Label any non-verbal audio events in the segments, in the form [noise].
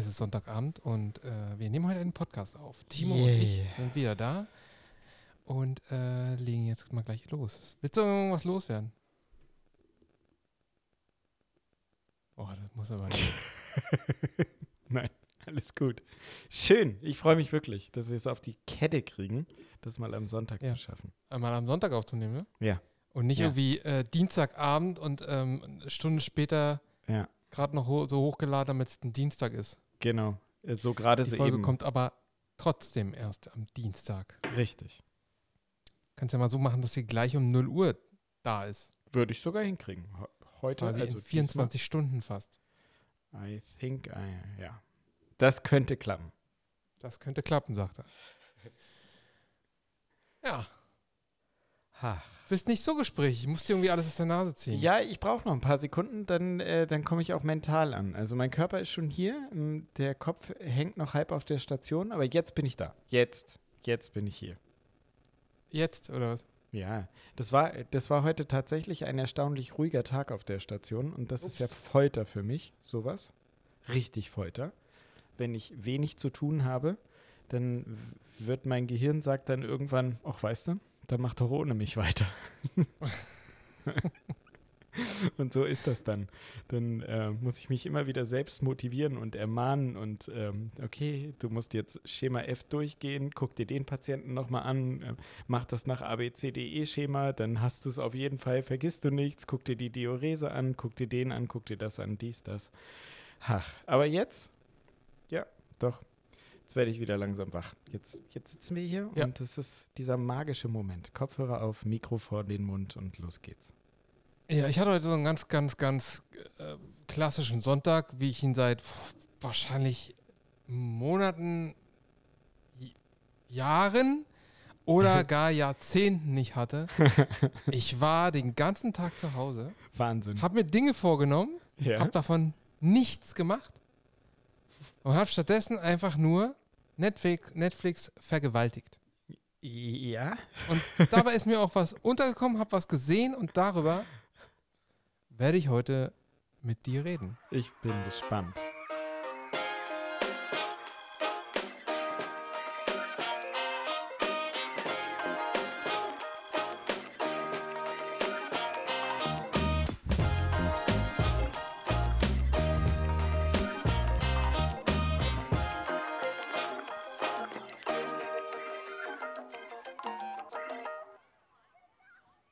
Es ist Sonntagabend und äh, wir nehmen heute einen Podcast auf. Timo und Yay. ich sind wieder da und äh, legen jetzt mal gleich los. Willst du irgendwas loswerden? Oh, das muss aber nicht. [laughs] Nein, alles gut. Schön. Ich freue mich wirklich, dass wir es auf die Kette kriegen, das mal am Sonntag Ja. zu schaffen. mal am Sonntag aufzunehmen, ne? Ja. Und nicht Ja. irgendwie äh, Dienstagabend und ähm, eine Stunde später Ja, gerade noch ho so hochgeladen, damit es ein Dienstag ist. Genau. Äh, So gerade Die Folge eben. kommt aber trotzdem erst am Dienstag. Richtig. Kannst ja mal so machen, dass sie gleich um 0 Uhr da ist. Würde ich sogar hinkriegen. Heute, Quasi also in 24 Stunden fast. diesmal, I think, I, ja. Das könnte klappen. Das könnte klappen, sagt er. Ja, Ha. bist nicht so gesprächig. Ich muss dir irgendwie alles aus der Nase ziehen. Ja, ich brauche noch ein paar Sekunden, dann, äh, dann komme ich auch mental an. Also mein Körper ist schon hier, m, der Kopf hängt noch halb auf der Station, aber jetzt bin ich da. Jetzt, jetzt bin ich hier. Jetzt, oder was? Ja, das war, das war heute tatsächlich ein erstaunlich ruhiger Tag auf der Station und das ist ja Folter für mich, sowas. Richtig Folter. Wenn ich wenig zu tun habe, dann wird mein Gehirn sagt dann irgendwann, ach weißt du, dann mach doch ohne mich weiter. [laughs] und so ist das dann. Dann äh, muss ich mich immer wieder selbst motivieren und ermahnen und ähm, okay, du musst jetzt Schema F durchgehen, guck dir den Patienten nochmal an, äh, mach das nach ABCDE-Schema, dann hast du es auf jeden Fall, vergisst du nichts, guck dir die Diurese an, guck dir den an, guck dir das an, dies, das. Ach, aber jetzt, ja, doch, jetzt werde ich wieder langsam wach. Jetzt, jetzt sitzen wir hier Ja. und es ist dieser magische Moment. Kopfhörer auf, Mikro vor den Mund und los geht's. Ja, ich hatte heute so einen ganz, ganz, ganz äh, klassischen Sonntag, wie ich ihn seit pff, wahrscheinlich Monaten, Jahren oder [laughs] gar Jahrzehnten nicht hatte. [laughs] Ich war den ganzen Tag zu Hause, Wahnsinn. habe mir Dinge vorgenommen, ja. habe davon nichts gemacht und habe stattdessen einfach nur Netflix, Netflix vergewaltigt. ja. Und dabei ist mir auch was untergekommen, habe was gesehen und darüber werde ich heute mit dir reden. Ich bin gespannt.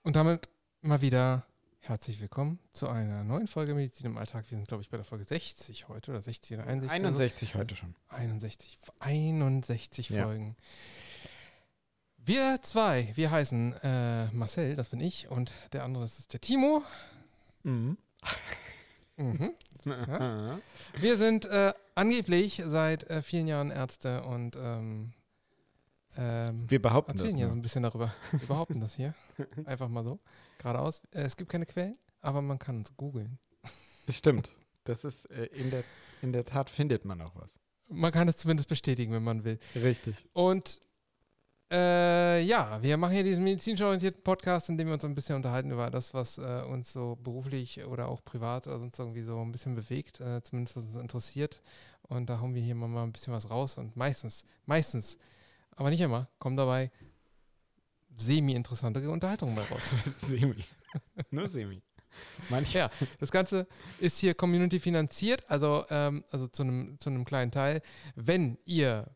Und damit mal wieder herzlich willkommen zu einer neuen Folge Medizin im Alltag. Wir sind, glaube ich, bei der Folge 60 heute oder 60 oder 61. oder so. 61 heute schon. 61. 61 Ja. Folgen. Wir zwei, wir heißen äh, Marcel, das bin ich, und der andere, das ist der Timo. Mhm. [laughs] Mhm. [laughs] Ja. Wir sind äh, angeblich seit äh, vielen Jahren Ärzte und ähm, ähm, Wir behaupten das. erzählen hier so Nur. ein bisschen darüber. Wir behaupten das hier. [laughs] Einfach mal so. Geradeaus. Äh, es gibt keine Quellen, aber man kann uns googeln. Stimmt. Das ist äh, in, der, in der Tat findet man auch was. Man kann es zumindest bestätigen, wenn man will. Richtig. Und äh, ja, wir machen hier diesen medizinisch orientierten Podcast, in dem wir uns ein bisschen unterhalten über das, was äh, uns so beruflich oder auch privat oder sonst irgendwie so ein bisschen bewegt, äh, zumindest was uns interessiert. Und da hauen wir hier mal ein bisschen was raus und meistens, meistens, aber nicht immer, kommen dabei semi-interessante Unterhaltungen bei raus. [laughs] semi. Nur semi. Manche. Ja, das Ganze ist hier Community finanziert, also, ähm, also zu einem zu einem kleinen Teil. Wenn ihr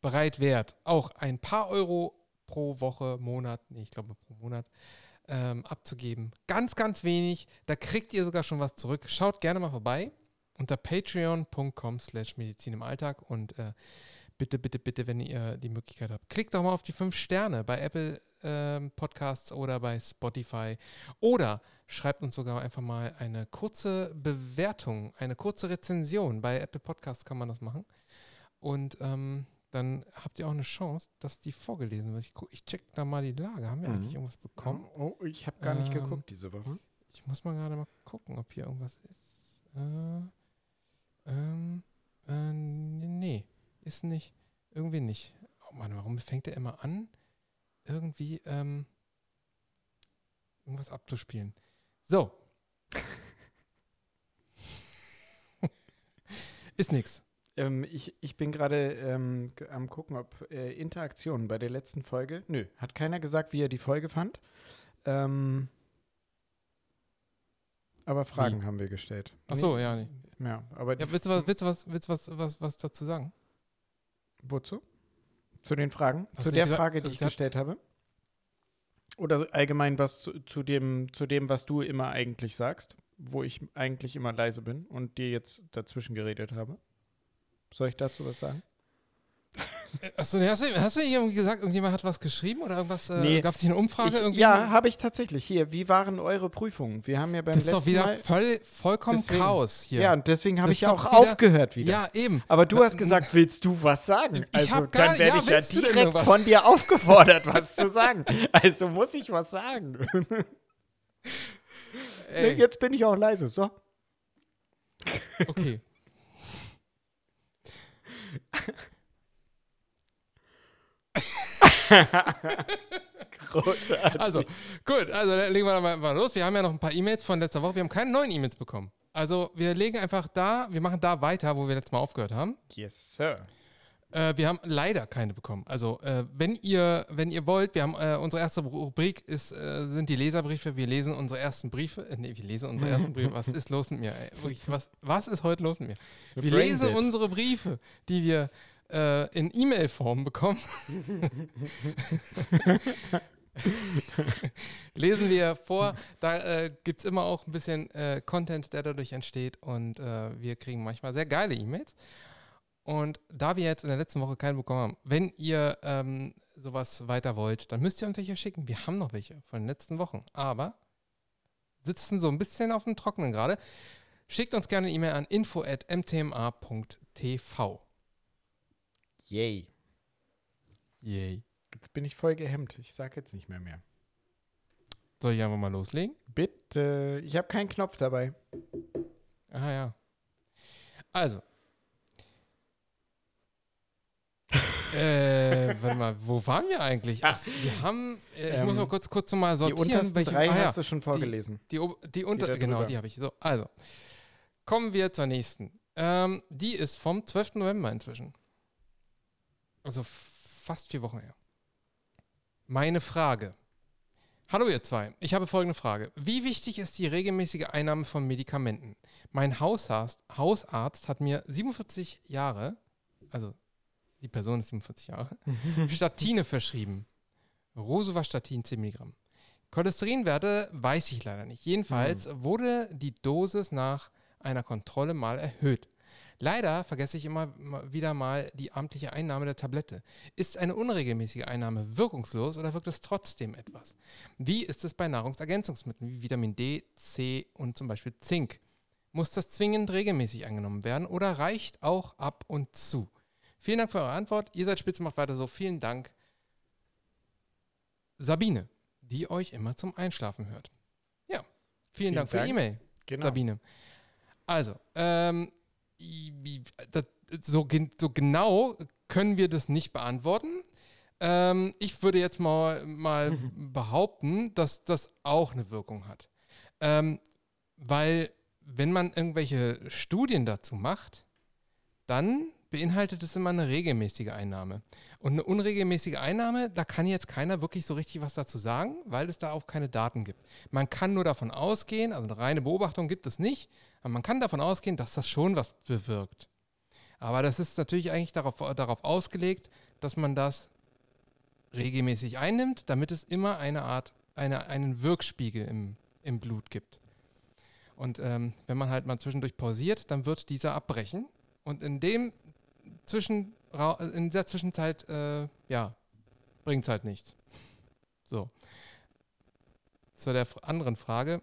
bereit wärt, auch ein paar Euro pro Woche, Monat, nee, ich glaube pro Monat, ähm, abzugeben, ganz, ganz wenig, da kriegt ihr sogar schon was zurück. Schaut gerne mal vorbei unter patreon.com slash Medizin im Alltag und äh, bitte, bitte, bitte, wenn ihr die Möglichkeit habt, klickt doch mal auf die fünf Sterne bei Apple ähm, Podcasts oder bei Spotify oder schreibt uns sogar einfach mal eine kurze Bewertung, eine kurze Rezension. Bei Apple Podcasts kann man das machen. Und ähm, dann habt ihr auch eine Chance, dass die vorgelesen wird. Ich, guck, ich check da mal die Lage. Haben wir Mhm. eigentlich irgendwas bekommen? Oh, ich habe gar nicht Ähm, geguckt diese Woche. Ich muss mal gerade mal gucken, ob hier irgendwas ist. Äh, ähm, äh, nee, ist nicht. Irgendwie nicht. Oh Mann, warum fängt er immer an, irgendwie ähm, irgendwas abzuspielen? So. [laughs] ist nix. Ähm, ich, ich bin gerade ähm, am gucken, ob äh, Interaktionen bei der letzten Folge. Nö, hat keiner gesagt, wie er die Folge fand. Ähm, aber Fragen haben wir gestellt. Ach so, ja. Nee. Nee, ja, aber Ja, willst du was, willst du was, willst du was, was, was dazu sagen? Wozu? Zu den Fragen? Hast zu der gesagt- Frage, die ich gestellt habe? Oder allgemein was zu, zu, dem, zu dem, was du immer eigentlich sagst, wo ich eigentlich immer leise bin und dir jetzt dazwischen geredet habe? Soll ich dazu was sagen? Achso, hast, du, hast du irgendwie gesagt, irgendjemand hat was geschrieben oder irgendwas? Äh, Nee. Gab es nicht eine Umfrage Ich, irgendwie? ja, habe ich tatsächlich. Hier, wie waren eure Prüfungen? Wir haben ja beim das ist letzten doch wieder Mal. voll, vollkommen Deswegen- Chaos hier. Ja, und deswegen habe Das ich ist auch wieder- aufgehört wieder. Ja, eben. Aber du hast gesagt, willst du was sagen? Also dann werde ja, ich ja direkt von dir aufgefordert, was zu sagen. Also muss ich was sagen. Nee, jetzt bin ich auch leise. So. okay. Großartig. Also, gut, also legen wir mal, mal los. Wir haben ja noch ein paar E-Mails von letzter Woche. Wir haben keine neuen E-Mails bekommen. Also, wir legen einfach da, wir machen da weiter, wo wir letztes Mal aufgehört haben. Yes, Sir. Äh, wir haben leider keine bekommen. Also, äh, wenn ihr, wenn ihr wollt, wir haben äh, unsere erste Rubrik ist, äh, sind die Leserbriefe. Wir lesen unsere ersten Briefe. Äh, nee, wir lesen unsere ersten Briefe. Was ist los mit mir? Ey? Was, was ist heute los mit mir? Wir lesen unsere Briefe, die wir äh, in E-Mail-Form bekommen. [laughs] lesen wir vor. Da äh, gibt es immer auch ein bisschen äh, Content, der dadurch entsteht. Und äh, wir kriegen manchmal sehr geile E-Mails. Und da wir jetzt in der letzten Woche keinen bekommen haben, wenn ihr ähm, sowas weiter wollt, dann müsst ihr uns welche schicken. Wir haben noch welche von den letzten Wochen. Aber sitzen so ein bisschen auf dem Trockenen gerade. Schickt uns gerne eine E-Mail an info.mtma.tv. Yay. Yay. Jetzt bin ich voll gehemmt. Ich sag jetzt nicht mehr mehr. Soll ich einfach mal loslegen? Bitte. Ich habe keinen Knopf dabei. Ah ja. Also. [laughs] äh, warte mal, wo waren wir eigentlich? Ach, wir haben, äh, ich Ähm, muss mal kurz, kurz mal Die sortieren. untersten welche- drei ah, ja. hast du schon vorgelesen. Die, Ob- die unter, genau, drüber. die habe ich. So, also, kommen wir zur nächsten. Ähm, die ist vom 12. November inzwischen. Also fast vier Wochen her. Meine Frage. Hallo ihr zwei, ich habe folgende Frage. Wie wichtig ist die regelmäßige Einnahme von Medikamenten? Mein Hausarzt, Hausarzt hat mir 47 Jahre, also die Person ist 47 Jahre, [laughs] Statine verschrieben. Rosuvastatin 10 Milligramm. Cholesterinwerte weiß ich leider nicht. Jedenfalls wurde die Dosis nach einer Kontrolle mal erhöht. Leider vergesse ich immer wieder mal die amtliche Einnahme der Tablette. Ist eine unregelmäßige Einnahme wirkungslos oder wirkt es trotzdem etwas? Wie ist es bei Nahrungsergänzungsmitteln wie Vitamin D, C und zum Beispiel Zink? Muss das zwingend regelmäßig eingenommen werden oder reicht auch ab und zu? Vielen Dank für eure Antwort. Ihr seid spitze, macht weiter so. Vielen Dank. Sabine, die euch immer zum Einschlafen hört. Ja, vielen, Vielen Dank für die Dank. E-Mail, Genau. Sabine. Also, ähm, so, so genau können wir das nicht beantworten. Ähm, ich würde jetzt mal, mal [laughs] behaupten, dass das auch eine Wirkung hat. Ähm, weil, wenn man irgendwelche Studien dazu macht, dann beinhaltet es immer eine regelmäßige Einnahme. Und eine unregelmäßige Einnahme, da kann jetzt keiner wirklich so richtig was dazu sagen, weil es da auch keine Daten gibt. Man kann nur davon ausgehen, also eine reine Beobachtung gibt es nicht, aber man kann davon ausgehen, dass das schon was bewirkt. Aber das ist natürlich eigentlich darauf, darauf ausgelegt, dass man das regelmäßig einnimmt, damit es immer eine Art, eine, einen Wirkspiegel im, im Blut gibt. Und ähm, wenn man halt mal zwischendurch pausiert, dann wird dieser abbrechen. Und in dem Zwischen, in dieser Zwischenzeit, äh, ja, bringt es halt nichts. So. Zu der anderen Frage.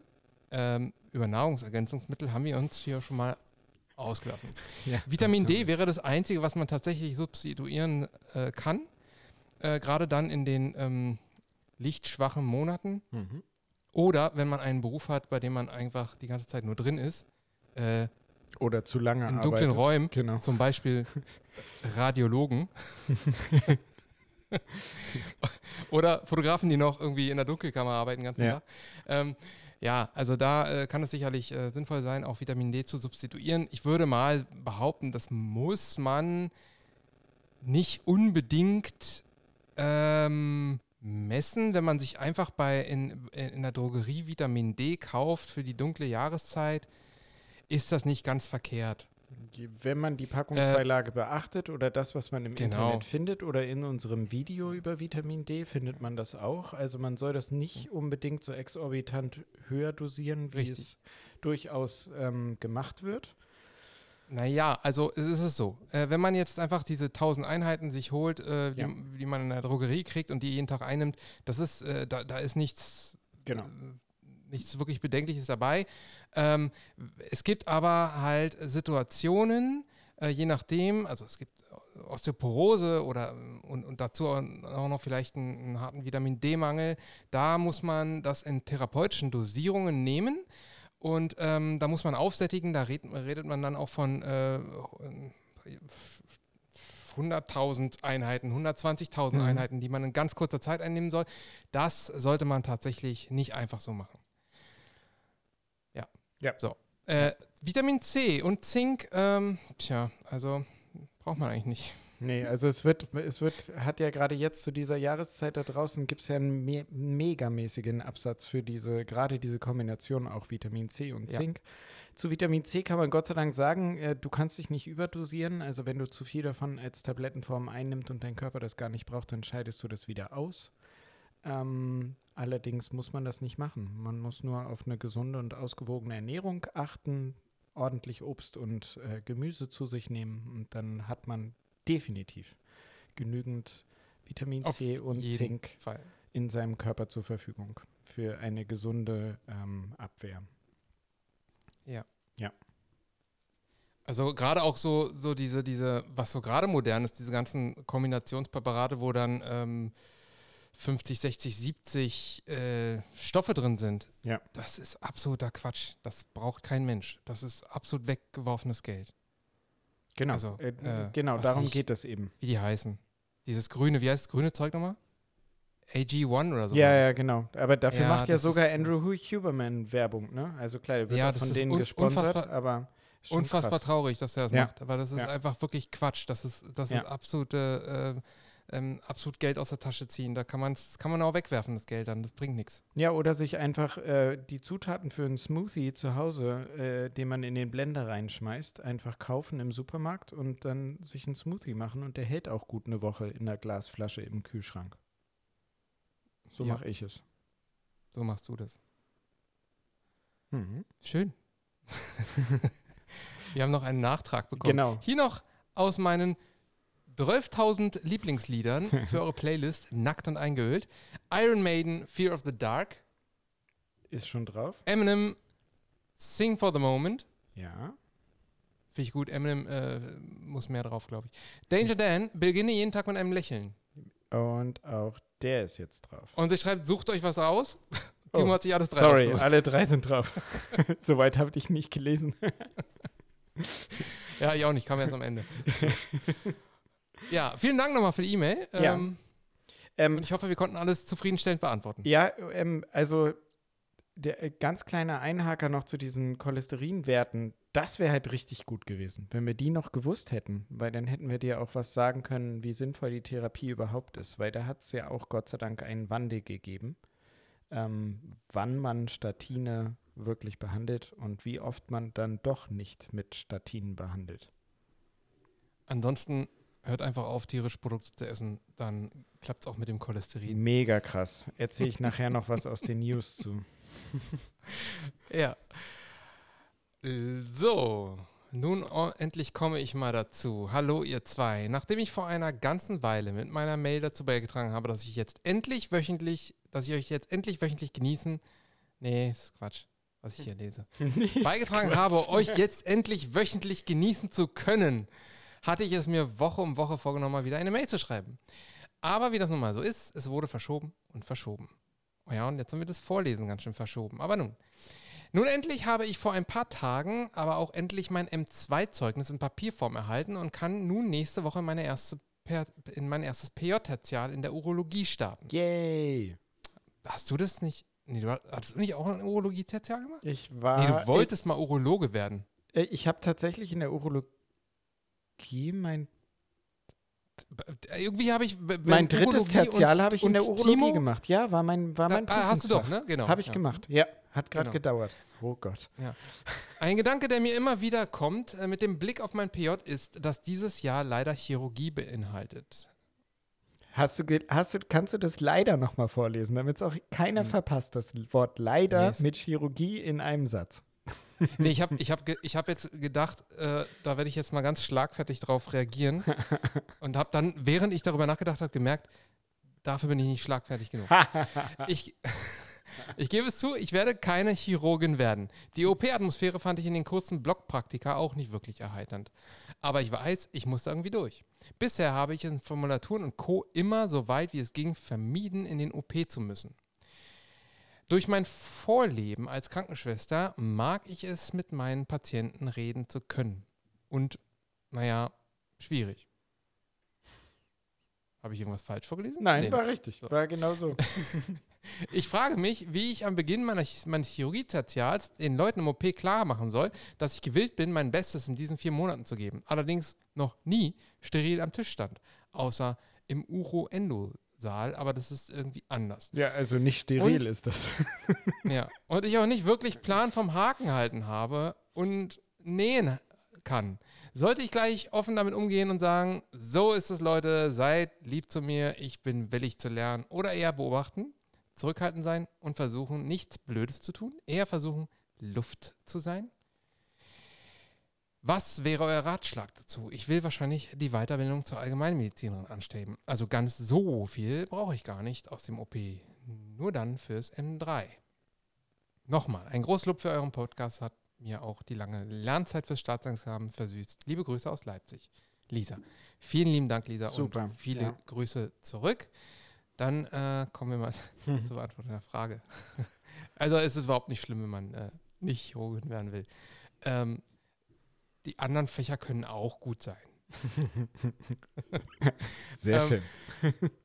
Ähm, über Nahrungsergänzungsmittel haben wir uns hier schon mal ausgelassen. Ja, Vitamin D wäre das Einzige, was man tatsächlich substituieren äh, kann. Äh, Gerade dann in den ähm, lichtschwachen Monaten. Mhm. Oder wenn man einen Beruf hat, bei dem man einfach die ganze Zeit nur drin ist. Äh, Oder zu lange in dunklen arbeitet. Räumen. Genau. Zum Beispiel [laughs] Radiologen. [laughs] Oder Fotografen, die noch irgendwie in der Dunkelkammer arbeiten den ganzen Ja. Tag. Ähm, Ja, also da äh, kann es sicherlich äh, sinnvoll sein, auch Vitamin D zu substituieren. Ich würde mal behaupten, das muss man nicht unbedingt ähm, messen, wenn man sich einfach bei in, in der Drogerie Vitamin D kauft für die dunkle Jahreszeit, ist das nicht ganz verkehrt. Wenn man die Packungsbeilage äh, beachtet oder das, was man im genau. Internet findet oder in unserem Video über Vitamin D, findet man das auch. Also man soll das nicht unbedingt so exorbitant höher dosieren, wie Richtig. es durchaus ähm, gemacht wird. Naja, also es ist so. Äh, wenn man jetzt einfach diese 1000 Einheiten sich holt, äh, die, ja. die, man in der Drogerie kriegt und die jeden Tag einnimmt, das ist, äh, da, da ist nichts, genau. Nichts wirklich Bedenkliches dabei. Ähm, es gibt aber halt Situationen, äh, je nachdem, also es gibt Osteoporose oder und, und dazu auch noch vielleicht einen, einen harten Vitamin D-Mangel, da muss man das in therapeutischen Dosierungen nehmen. Und ähm, da muss man aufsättigen, da redet, redet man dann auch von äh, 100.000 Einheiten, 120.000 mhm. Einheiten, die man in ganz kurzer Zeit einnehmen soll. Das sollte man tatsächlich nicht einfach so machen. Ja. So. Äh, Vitamin C und Zink, ähm, tja, also braucht man eigentlich nicht. Nee, also es wird, es wird, hat ja gerade jetzt zu dieser Jahreszeit da draußen, gibt es ja einen me megamäßigen Absatz für diese, gerade diese Kombination auch Vitamin C und Zink. Ja. Zu Vitamin C kann man Gott sei Dank sagen, äh, du kannst dich nicht überdosieren. Also wenn du zu viel davon als Tablettenform einnimmst und dein Körper das gar nicht braucht, dann scheidest du das wieder aus. Ähm, allerdings muss man das nicht machen. Man muss nur auf eine gesunde und ausgewogene Ernährung achten, ordentlich Obst und äh, Gemüse zu sich nehmen und dann hat man definitiv genügend Vitamin Auf C und Zink Fall. in seinem Körper zur Verfügung für eine gesunde ähm, Abwehr. Ja. Ja. Also gerade auch so, so diese, diese, was so gerade modern ist, diese ganzen Kombinationspräparate, wo dann ähm, 50, 60, 70 äh, Stoffe drin sind. Ja. Das ist absoluter Quatsch. Das braucht kein Mensch. Das ist absolut weggeworfenes Geld. Genau, also, äh, äh, genau darum ich, geht es eben. Wie die heißen. Dieses grüne, wie heißt das grüne Zeug nochmal? AG1 oder so. Ja, ja, genau. Aber dafür ja, macht ja sogar Andrew Huberman Werbung, ne? Also klar, der wird ja, von denen gesponsert, aber unfassbar krass. traurig, dass er das ja. macht. Aber das ist einfach wirklich Quatsch. Das ist, das ist absolute äh, ähm, absolut Geld aus der Tasche ziehen. Da kann, man's, kann man auch wegwerfen, das Geld dann. Das bringt nichts. Ja, oder sich einfach äh, die Zutaten für einen Smoothie zu Hause, äh, den man in den Blender reinschmeißt, einfach kaufen im Supermarkt und dann sich einen Smoothie machen. Und der hält auch gut eine Woche in der Glasflasche im Kühlschrank. So ja. mache ich es. So machst du das. Mhm. Schön. [laughs] Wir haben noch einen Nachtrag bekommen. Genau. Hier noch aus meinen 12.000 Lieblingsliedern [laughs] für eure Playlist, nackt und eingehüllt. Iron Maiden, Fear of the Dark. Ist schon drauf. Eminem, Sing for the Moment. Ja. Finde ich gut. Eminem äh, muss mehr drauf, glaube ich. Danger Dan, beginne jeden Tag mit einem Lächeln. Und auch der ist jetzt drauf. Und sie schreibt, sucht euch was aus. [laughs] Timo oh, hat sich alles drei Sorry, alle drei sind drauf. [laughs] Soweit habe ich nicht gelesen. ja, ich auch nicht, kam erst am Ende. Ja, vielen Dank nochmal für die E-Mail. Ja. Ähm, ähm, und ich hoffe, wir konnten alles zufriedenstellend beantworten. Ja, ähm, also der äh, ganz kleine Einhaker noch zu diesen Cholesterinwerten, das wäre halt richtig gut gewesen, wenn wir die noch gewusst hätten, weil dann hätten wir dir auch was sagen können, wie sinnvoll die Therapie überhaupt ist, weil da hat es ja auch Gott sei Dank einen Wandel gegeben, ähm, wann man Statine wirklich behandelt und wie oft man dann doch nicht mit Statinen behandelt. Ansonsten hört einfach auf, tierische Produkte zu essen, dann klappt es auch mit dem Cholesterin. Mega krass. Erzähle ich nachher noch was aus den News zu. [laughs] ja. So, nun endlich komme ich mal dazu. Hallo ihr zwei. Nachdem ich vor einer ganzen Weile mit meiner Mail dazu beigetragen habe, dass ich jetzt endlich wöchentlich, dass ich euch jetzt endlich wöchentlich genießen. Nee, ist Quatsch, was ich hier lese. nee, [laughs] beigetragen habe, euch jetzt endlich wöchentlich genießen zu können hatte ich es mir Woche um Woche vorgenommen, mal wieder eine Mail zu schreiben. Aber wie das nun mal so ist, es wurde verschoben und verschoben. Oh ja, und jetzt haben wir das Vorlesen ganz schön verschoben. Aber nun. Nun endlich habe ich vor ein paar Tagen aber auch endlich mein M2-Zeugnis in Papierform erhalten und kann nun nächste Woche meine erste in mein erstes PJ-Tertial in der Urologie starten. Yay! Hast du das nicht Nee, du hast- hattest du nicht auch ein Urologie-Tertial gemacht? Ich war. Nee, du wolltest mal Urologe werden. Äh, ich habe tatsächlich in der Urologie mein, Irgendwie habe ich. mein drittes Urologie Tertial habe ich in der Urologie Timo, gemacht. Ja, war mein, war mein Ah, hast du doch, ne? Genau. Habe ich ja. gemacht. Ja, hat gerade Genau. gedauert. Oh Gott. Ein Gedanke, der mir immer wieder kommt, äh, mit dem Blick auf mein PJ, ist, dass dieses Jahr leider Chirurgie beinhaltet. Hast du, hast du, kannst du das leider nochmal vorlesen, damit es auch keiner Hm. verpasst, das Wort leider Yes. mit Chirurgie in einem Satz. [laughs] Nee, ich habe ich hab, ich hab jetzt gedacht, äh, da werde ich jetzt mal ganz schlagfertig drauf reagieren [laughs] und habe dann, während ich darüber nachgedacht habe, gemerkt, dafür bin ich nicht schlagfertig genug. [laughs] ich, ich gebe es zu, ich werde keine Chirurgin werden. Die OP-Atmosphäre fand ich in den kurzen Blockpraktika auch nicht wirklich erheiternd. Aber ich weiß, ich muss da irgendwie durch. Bisher habe ich in Formulaturen und Co. immer so weit wie es ging vermieden, in den OP zu müssen. Durch mein Vorleben als Krankenschwester mag ich es, mit meinen Patienten reden zu können. Und, naja, schwierig. Habe ich irgendwas falsch vorgelesen? Nein, Nee. war richtig. So. War genau so. [laughs] [laughs] Ich frage mich, wie ich am Beginn meines Chirurgie-Tertials den Leuten im OP klar machen soll, dass ich gewillt bin, mein Bestes in diesen vier Monaten zu geben. Allerdings noch nie steril am Tisch stand. Außer im Uro-Endo-Saal, aber das ist irgendwie anders. Ja, also nicht steril Und- ist das. [laughs] [laughs] Ja. Und ich auch nicht wirklich Plan vom Haken halten habe und nähen kann. Sollte ich gleich offen damit umgehen und sagen, so ist es, Leute, seid lieb zu mir, ich bin willig zu lernen. Oder eher beobachten, zurückhaltend sein und versuchen, nichts Blödes zu tun. Eher versuchen, Luft zu sein. Was wäre euer Ratschlag dazu? Ich will wahrscheinlich die Weiterbildung zur Allgemeinmedizinerin anstreben. Also ganz so viel brauche ich gar nicht aus dem OP. Nur dann fürs M3. Nochmal, ein Großlob für euren Podcast hat mir auch die lange Lernzeit fürs Staatsexamen versüßt. Liebe Grüße aus Leipzig. Lisa. Vielen lieben Dank, Lisa. Super, Und viele ja. Grüße zurück. Dann äh, kommen wir mal [laughs] zur Beantwortung der Frage. [laughs] Also es ist überhaupt nicht schlimm, wenn man äh, nicht Chirurgin werden will. Ähm, die anderen Fächer können auch gut sein. [laughs] Sehr Ähm, schön. [laughs]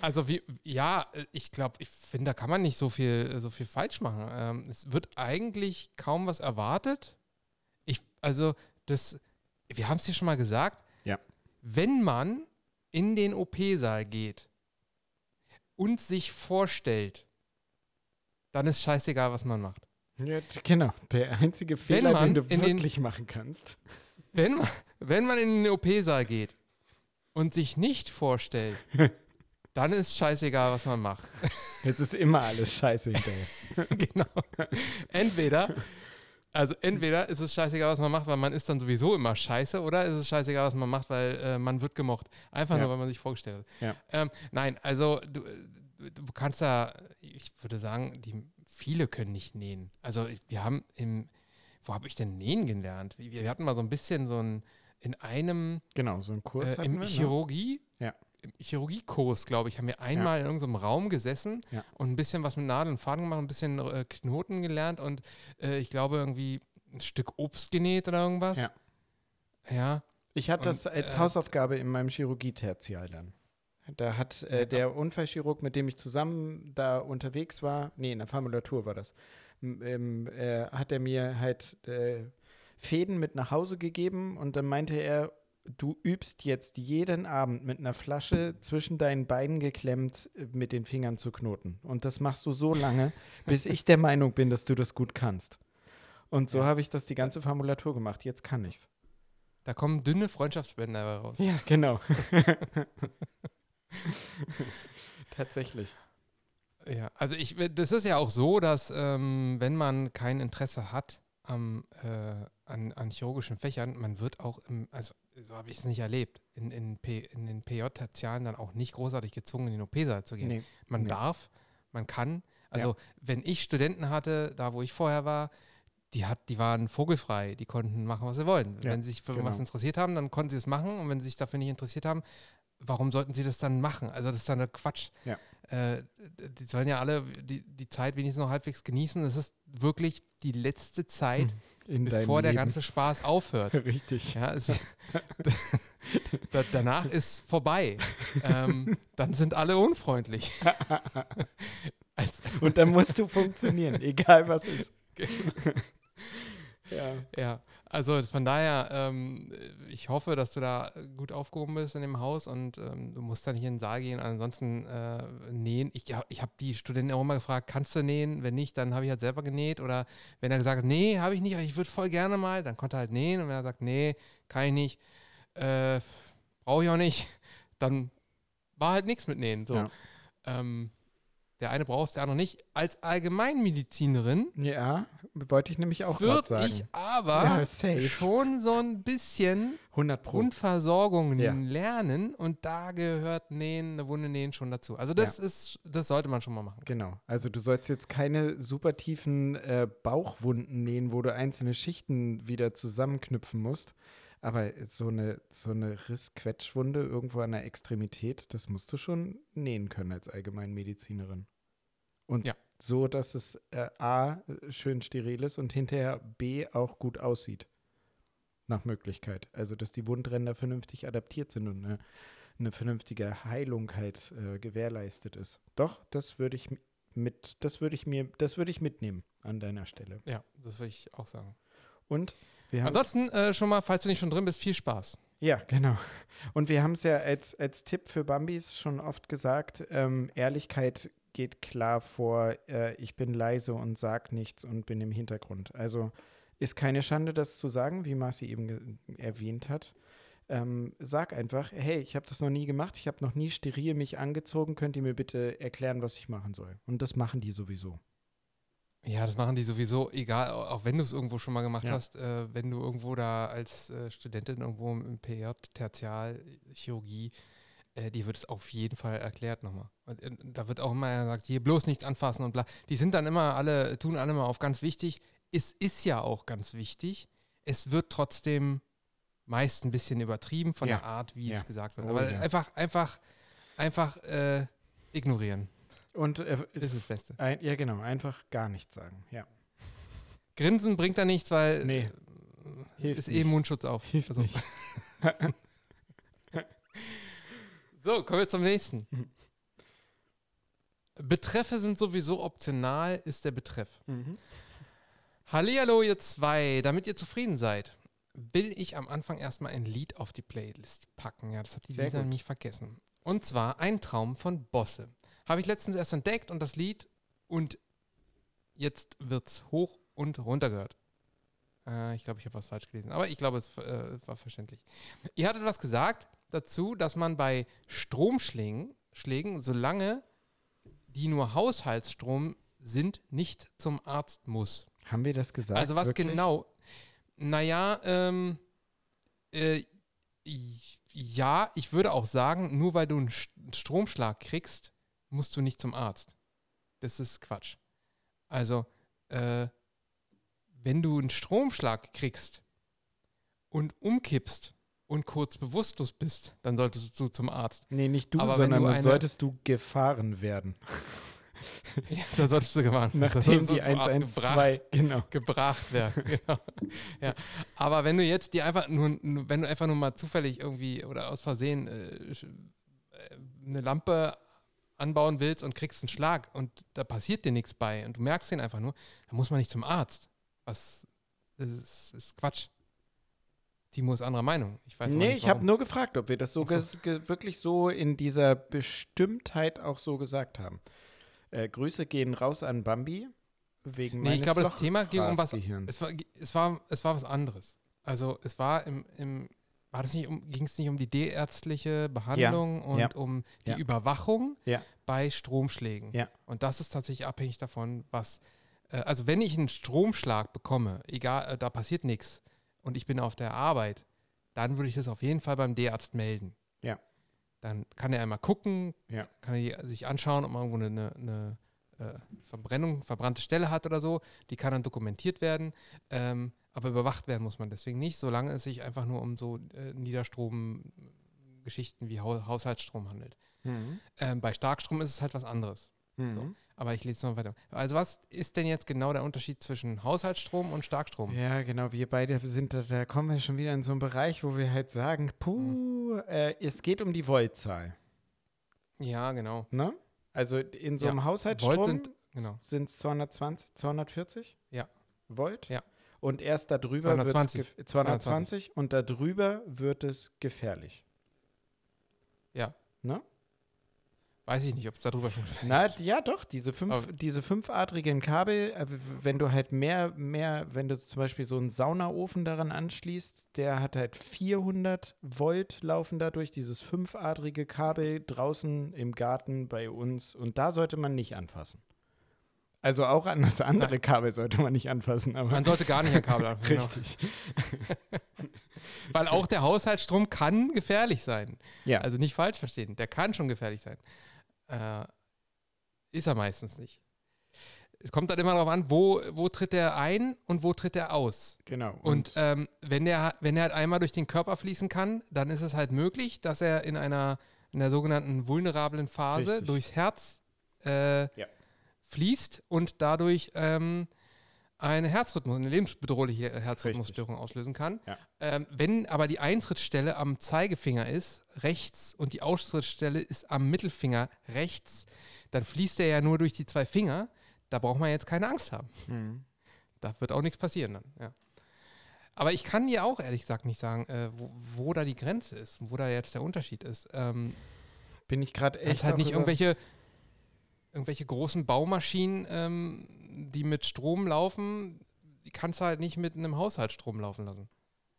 Also wie, ja, ich glaube, ich finde, da kann man nicht so viel, so viel falsch machen. Ähm, es wird eigentlich kaum was erwartet. Ich, also das, wir haben es hier schon mal gesagt. Ja. Wenn man in den OP-Saal geht und sich vorstellt, dann ist scheißegal, was man macht. Ja, genau. Der einzige Fehler, den du in den- wirklich machen kannst. Wenn man, wenn man in den OP-Saal geht und sich nicht vorstellt, [laughs] dann ist scheißegal, was man macht. [laughs] Jetzt ist immer alles scheiße hinterher. [laughs] genau. Entweder, also entweder ist es scheißegal, was man macht, weil man ist dann sowieso immer scheiße, oder ist es scheißegal, was man macht, weil äh, man wird gemocht. Einfach Ja. nur, weil man sich vorgestellt hat. Ja. Ähm, nein, also du, du kannst da, ich würde sagen, die, viele können nicht nähen. Also wir haben im, wo habe ich denn nähen gelernt? Wir, wir hatten mal so ein bisschen so ein, in einem Genau, so ein Kurs äh, im wir, ne? Chirurgie, Ja. im Chirurgiekurs, glaube ich, haben wir einmal in irgendeinem Raum gesessen Ja. und ein bisschen was mit Nadeln und Faden gemacht, ein bisschen äh, Knoten gelernt und äh, ich glaube irgendwie ein Stück Obst genäht oder irgendwas. Ja. Ja. Ich hatte Und, das als äh, Hausaufgabe in meinem Chirurgie-Tertial dann. Da hat äh, Ja. der Unfallchirurg, mit dem ich zusammen da unterwegs war, nee, in der Formulatur war das, ähm, äh, hat er mir halt äh, Fäden mit nach Hause gegeben und dann meinte er, du übst jetzt jeden Abend mit einer Flasche zwischen deinen Beinen geklemmt äh, mit den Fingern zu knoten. Und das machst du so lange, [laughs] bis ich der Meinung bin, dass du das gut kannst. Und so Ja. habe ich das die ganze Formulatur gemacht. Jetzt kann ich's. Da kommen dünne Freundschaftsbänder raus. Ja, genau. [laughs] [laughs] Tatsächlich. Ja, also ich, das ist ja auch so, dass ähm, wenn man kein Interesse hat am, äh, an, an chirurgischen Fächern, man wird auch im, also so habe ich es nicht erlebt, in, in, P, in den PJ-Tertialen dann auch nicht großartig gezwungen, in den OP-Saal zu gehen. Nee. Man Nee. darf, man kann. Also wenn ich Studenten hatte, da wo ich vorher war, die, hat, die waren vogelfrei, die konnten machen, was sie wollen. Ja, wenn sie sich für genau. interessiert haben, dann konnten sie es machen und wenn sie sich dafür nicht interessiert haben, warum sollten sie das dann machen? Also das ist dann der Quatsch. Ja. Äh, die sollen ja alle die, die Zeit wenigstens noch halbwegs genießen. Das ist wirklich die letzte Zeit, [laughs] In bevor der Leben. ganze Spaß aufhört. [laughs] Richtig. Ja, es, [laughs] da, danach ist vorbei. ähm, dann sind alle unfreundlich. Und dann musst du funktionieren, egal was ist. ja. ja, also von daher, ähm, ich hoffe, dass du da gut aufgehoben bist in dem Haus und ähm, du musst da nicht in den Saal gehen. Ansonsten äh, nähen. Ich, ich habe die Studenten auch immer gefragt, kannst du nähen? Wenn nicht, dann habe ich halt selber genäht. Oder wenn er gesagt hat, nee, habe ich nicht, aber ich würde voll gerne mal, dann konnte er halt nähen. Und wenn er sagt, nee, kann ich nicht, äh, brauche ich auch nicht, [laughs] dann war halt nichts mit Nähen. So. Ja. Ähm, der eine braucht es, der andere nicht. Als Allgemeinmedizinerin Ja, wollte ich nämlich auch gerade würde sagen. ich aber Ja, schon so ein bisschen 100 Pro. Grundversorgung Ja. lernen und da gehört Nähen, eine Wunde nähen schon dazu. Also das ist, das sollte man schon mal machen. Genau. Also du sollst jetzt keine super tiefen äh, Bauchwunden nähen, wo du einzelne Schichten wieder zusammenknüpfen musst. Aber so eine, so eine Riss-Quetschwunde irgendwo an der Extremität, das musst du schon nähen können als Allgemeinmedizinerin. Und Ja. so, dass es äh, A, schön steril ist und hinterher B, auch gut aussieht. Nach Möglichkeit. Also, dass die Wundränder vernünftig adaptiert sind und eine, eine vernünftige Heilung halt äh, gewährleistet ist. Doch, das würde ich mit, das würde ich mir, das würde ich mitnehmen an deiner Stelle. Ja, das würde ich auch sagen. Und wir haben Ansonsten äh, schon mal, falls du nicht schon drin bist, viel Spaß. Ja, genau. Und wir haben es ja als, als Tipp für Bambis schon oft gesagt, ähm, Ehrlichkeit geht klar vor, äh, ich bin leise und sag nichts und bin im Hintergrund. Also ist keine Schande, das zu sagen, wie Marci eben erwähnt hat. Ähm, sag einfach, hey, ich habe das noch nie gemacht, ich habe noch nie steril mich angezogen, könnt ihr mir bitte erklären, was ich machen soll? Und das machen die sowieso. Ja, das machen die sowieso, egal, au- auch wenn du es irgendwo schon mal gemacht Ja. hast, äh, wenn du irgendwo da als äh, Studentin irgendwo im PJ, Tertialchirurgie, äh, dir wird es auf jeden Fall erklärt nochmal. Und, äh, da wird auch immer gesagt, hier bloß nichts anfassen und bla. Die sind dann immer alle, tun alle mal auf ganz wichtig. Es ist ja auch ganz wichtig. Es wird trotzdem meist ein bisschen übertrieben von Ja. der Art, wie Ja. es gesagt wird. Oh, Aber ja. einfach, einfach, einfach äh, ignorieren. Und äh, Das ist das Beste. ein, ja, genau, einfach gar nichts sagen. Ja. Grinsen bringt da nichts, weil Nee, äh, hilft ist eh nicht. Mundschutz auf. Hilft Also- nicht. [laughs] [laughs] So, kommen wir zum nächsten. Mhm. Betreffe sind sowieso optional, ist der Betreff. Mhm. Hallihallo, ihr zwei. Damit ihr zufrieden seid, will ich am Anfang erstmal ein Lied auf die Playlist packen. Ja, das hat die Sehr Lisa gut. nämlich vergessen. Und zwar Ein Traum von Bosse. Habe ich letztens erst entdeckt und das Lied und jetzt wird's hoch und runter gehört. Äh, ich glaube, ich habe was falsch gelesen, aber ich glaube, es äh, war verständlich. Ihr hattet was gesagt dazu, dass man bei Stromschlägen, Schlägen, solange die nur Haushaltsstrom sind, nicht zum Arzt muss. Haben wir das gesagt? Also was Wirklich? genau? Naja, ähm, äh, ja, ich würde auch sagen, nur weil du einen Stromschlag kriegst, musst du nicht zum Arzt. Das ist Quatsch. Also, äh, wenn du einen Stromschlag kriegst und umkippst und kurz bewusstlos bist, dann solltest du zum Arzt. Nee, nicht du, Aber wenn sondern du dann eine- solltest du gefahren werden. [laughs] Ja, da solltest du gewarnt. Nachdem die 112, genau. gebracht werden. [laughs] Genau. Ja. Aber wenn du jetzt die einfach nur, wenn du einfach nur mal zufällig irgendwie oder aus Versehen äh, äh, eine Lampe anbauen willst und kriegst einen Schlag und da passiert dir nichts bei und du merkst den einfach nur, dann muss man nicht zum Arzt. Was das ist, ist Quatsch. Timo ist anderer Meinung. Ich weiß Nee, nicht, ich habe nur gefragt, ob wir das so, so. wirklich so in dieser Bestimmtheit auch so gesagt haben. Äh, Grüße gehen raus an Bambi wegen Nee, ich glaube, das Thema ging um was. Es war, es war, es war was anderes. Also es war im, im war das nicht um, ging es nicht um die D-ärztliche Behandlung und ja, um die ja. Überwachung Ja. bei Stromschlägen. Ja. Und das ist tatsächlich abhängig davon, was. Äh, also wenn ich einen Stromschlag bekomme, egal, äh, da passiert nichts und ich bin auf der Arbeit, dann würde ich das auf jeden Fall beim D-Arzt melden. Ja. Dann kann er einmal gucken, Ja. kann er sich anschauen, ob man irgendwo eine, eine, äh, Verbrennung, verbrannte Stelle hat oder so. Die kann dann dokumentiert werden. Ähm, aber überwacht werden muss man deswegen nicht, solange es sich einfach nur um so äh, Niederstrom-Geschichten wie Hau Haushaltsstrom handelt. Mhm. Ähm, bei Starkstrom ist es halt was anderes. Mhm. So. Aber ich lese mal weiter. Also was ist denn jetzt genau der Unterschied zwischen Haushaltsstrom und Starkstrom? Ja, genau, wir beide sind da, da kommen wir schon wieder in so einen Bereich, wo wir halt sagen, puh, äh, es geht um die Voltzahl, Ja, genau. ne? Also in so Ja. einem Volt Haushaltsstrom sind, genau. es 220, 240? Ja. Volt? Ja. Und erst darüber wird 220. es 220 und darüber wird es gefährlich. Ja. Ne? Weiß ich nicht, ob es darüber schon Na, ja, doch, diese, fünf, Aber- diese fünfadrigen Kabel, äh, wenn du halt mehr, mehr, wenn du zum Beispiel so einen Saunaofen daran anschließt, der hat halt 400 Volt laufen dadurch, dieses fünfadrige Kabel draußen im Garten bei uns und da sollte man nicht anfassen. Also auch an das andere Kabel sollte man nicht anfassen, aber Man sollte gar nicht ein Kabel anfangen. [laughs] genau. richtig. [laughs] Weil auch der Haushaltsstrom kann gefährlich sein. Ja, Also nicht falsch verstehen, der kann schon gefährlich sein. Äh, ist er meistens nicht. Es kommt dann immer darauf an, wo, wo tritt er ein und wo tritt er aus. genau. Und, ähm, wenn, der, wenn er halt einmal durch den Körper fließen kann, dann ist es halt möglich, dass er in einer in der sogenannten vulnerablen Phase Richtig. durchs Herz äh, Ja. fließt und dadurch ähm, eine Herzrhythmus, eine lebensbedrohliche Herzrhythmusstörung auslösen kann. Ja. Ähm, wenn aber die Eintrittsstelle am Zeigefinger ist, rechts, und die Austrittsstelle ist am Mittelfinger rechts, dann fließt er ja nur durch die zwei Finger. Da braucht man jetzt keine Angst haben. Mhm. Da wird auch nichts passieren dann, ja. Aber ich kann dir auch ehrlich gesagt nicht sagen, äh, wo, wo da die Grenze ist, wo da jetzt der Unterschied ist. Ähm, bin ich gerade echt halt nicht irgendwelche, irgendwelche großen Baumaschinen, ähm, die mit Strom laufen, die kannst du halt nicht mit einem Haushaltsstrom laufen lassen.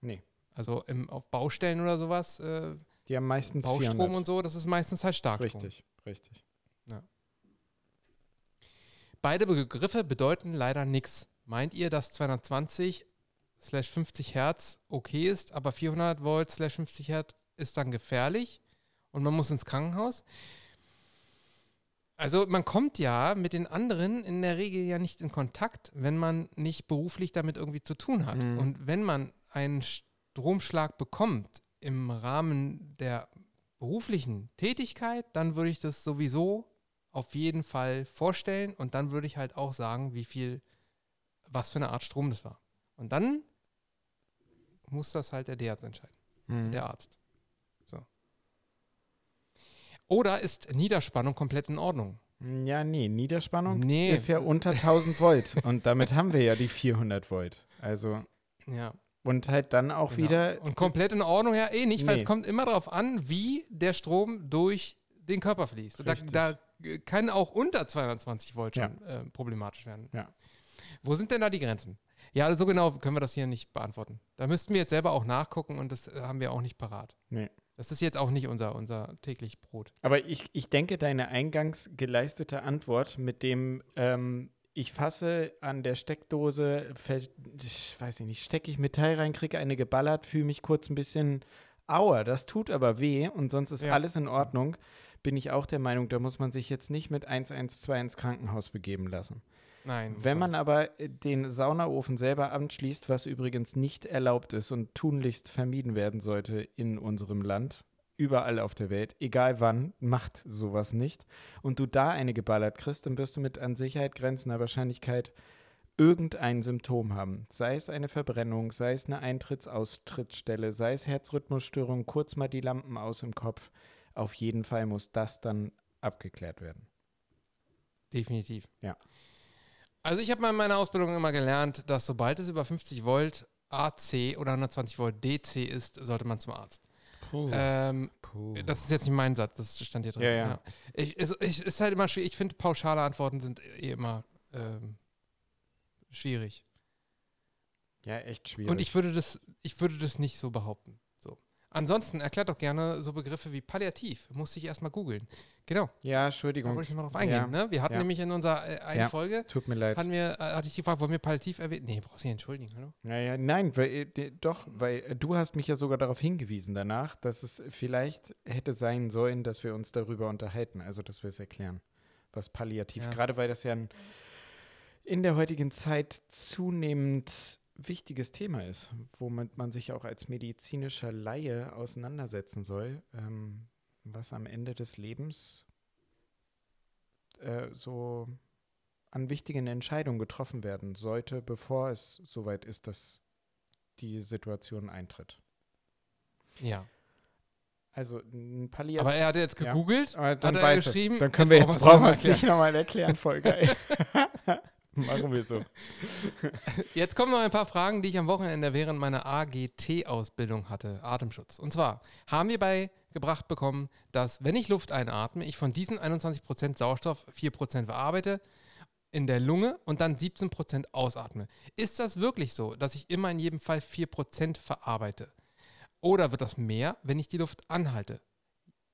Nee. Also im, auf Baustellen oder sowas, äh, Die haben meistens Baustrom 400. und so, das ist meistens halt Starkstrom. Richtig, richtig. Beide Begriffe bedeuten leider nichts. Meint ihr, dass 220 slash 50 Hertz okay ist, aber 400 Volt slash 50 Hertz ist dann gefährlich und man muss ins Krankenhaus? Also man kommt ja mit den anderen in der Regel ja nicht in Kontakt, wenn man nicht beruflich damit irgendwie zu tun hat. Mhm. Und wenn man einen Stromschlag bekommt im Rahmen der beruflichen Tätigkeit, dann würde ich das sowieso auf jeden Fall vorstellen und dann würde ich halt auch sagen, wie viel, was für eine Art Strom das war. Und dann muss das halt der Arzt entscheiden, Mhm. der Arzt. Oder ist Niederspannung komplett in Ordnung? Ja, nee, Niederspannung Nee. ist ja unter 1000 Volt und damit haben wir ja die 400 Volt. Also Ja. und halt dann auch Genau. wieder Und komplett in Ordnung ja eh nicht, weil Nee. es kommt immer darauf an, wie der Strom durch den Körper fließt. Da, da kann auch unter 220 Volt Ja. schon äh, problematisch werden. Ja. Wo sind denn da die Grenzen? Ja, so genau können wir das hier nicht beantworten. Da müssten wir jetzt selber auch nachgucken und das äh, haben wir auch nicht parat. Nee. Das ist jetzt auch nicht unser, unser täglich Brot. Aber ich, ich denke, deine eingangs geleistete Antwort mit dem, ähm, ich fasse an der Steckdose, fällt, ich weiß ich nicht, stecke ich Metall rein, kriege eine geballert, fühle mich kurz ein bisschen, aua, das tut aber weh und sonst ist Ja. alles in Ordnung, bin ich auch der Meinung, da muss man sich jetzt nicht mit 112 ins Krankenhaus begeben lassen. Nein. Wenn man aber den Saunaofen selber anschließt, was übrigens nicht erlaubt ist und tunlichst vermieden werden sollte in unserem Land, überall auf der Welt, egal wann, macht sowas nicht. Und du da eine geballert kriegst, dann wirst du mit an Sicherheit grenzender Wahrscheinlichkeit irgendein Symptom haben. Sei es eine Verbrennung, sei es eine Eintritts-Austrittsstelle, sei es Herzrhythmusstörung, kurz mal die Lampen aus im Kopf. Auf jeden Fall muss das dann abgeklärt werden. Definitiv. Ja. Also ich habe mal in meiner Ausbildung immer gelernt, dass sobald es über 50 Volt AC oder 120 Volt DC ist, sollte man zum Arzt. Ähm, Puh. Das ist jetzt nicht mein Satz, das stand hier drin. Ja, ja. Ich, es ich, ist halt immer schwierig. Ich finde, pauschale Antworten sind eh immer ähm, schwierig. ja, echt schwierig. Und ich würde das, ich würde das nicht so behaupten. So. Ansonsten erklärt doch gerne so Begriffe wie Palliativ. Musste ich erstmal googeln. Genau, ja, da Entschuldigung. wollte ich mal drauf eingehen. Ne? Wir hatten Ja. nämlich in unserer äh, einen Ja. Folge, Tut mir leid. hatten wir, äh, hatte ich gefragt, wollen wir Palliativ erwähnen? Nee, brauchst du nicht entschuldigen, hallo? Ja, ja, nein, weil, äh, doch, weil äh, du hast mich ja sogar darauf hingewiesen danach, dass es vielleicht hätte sein sollen, dass wir uns darüber unterhalten, also dass wir es erklären, was palliativ, Ja. gerade weil das ja ein, in der heutigen Zeit zunehmend wichtiges Thema ist, womit man sich auch als medizinischer Laie auseinandersetzen soll, ähm, was am Ende des Lebens äh, so an wichtigen Entscheidungen getroffen werden sollte, bevor es soweit ist, dass die Situation eintritt. Ja. Also ein Palliativ. Aber er hat jetzt Ja. gegoogelt, Aber dann hat er weiß geschrieben. es. Dann können wir jetzt, brauchen wir es nicht nochmal erklären, voll geil. [laughs] Machen wir so. [laughs] Jetzt kommen noch ein paar Fragen, die ich am Wochenende während meiner AGT-Ausbildung hatte, Atemschutz. Und zwar haben wir beigebracht bekommen, dass wenn ich Luft einatme, ich von diesen 21% Sauerstoff 4% verarbeite in der Lunge und dann 17% ausatme. Ist das wirklich so, dass ich immer in jedem Fall 4% verarbeite? Oder wird das mehr, wenn ich die Luft anhalte?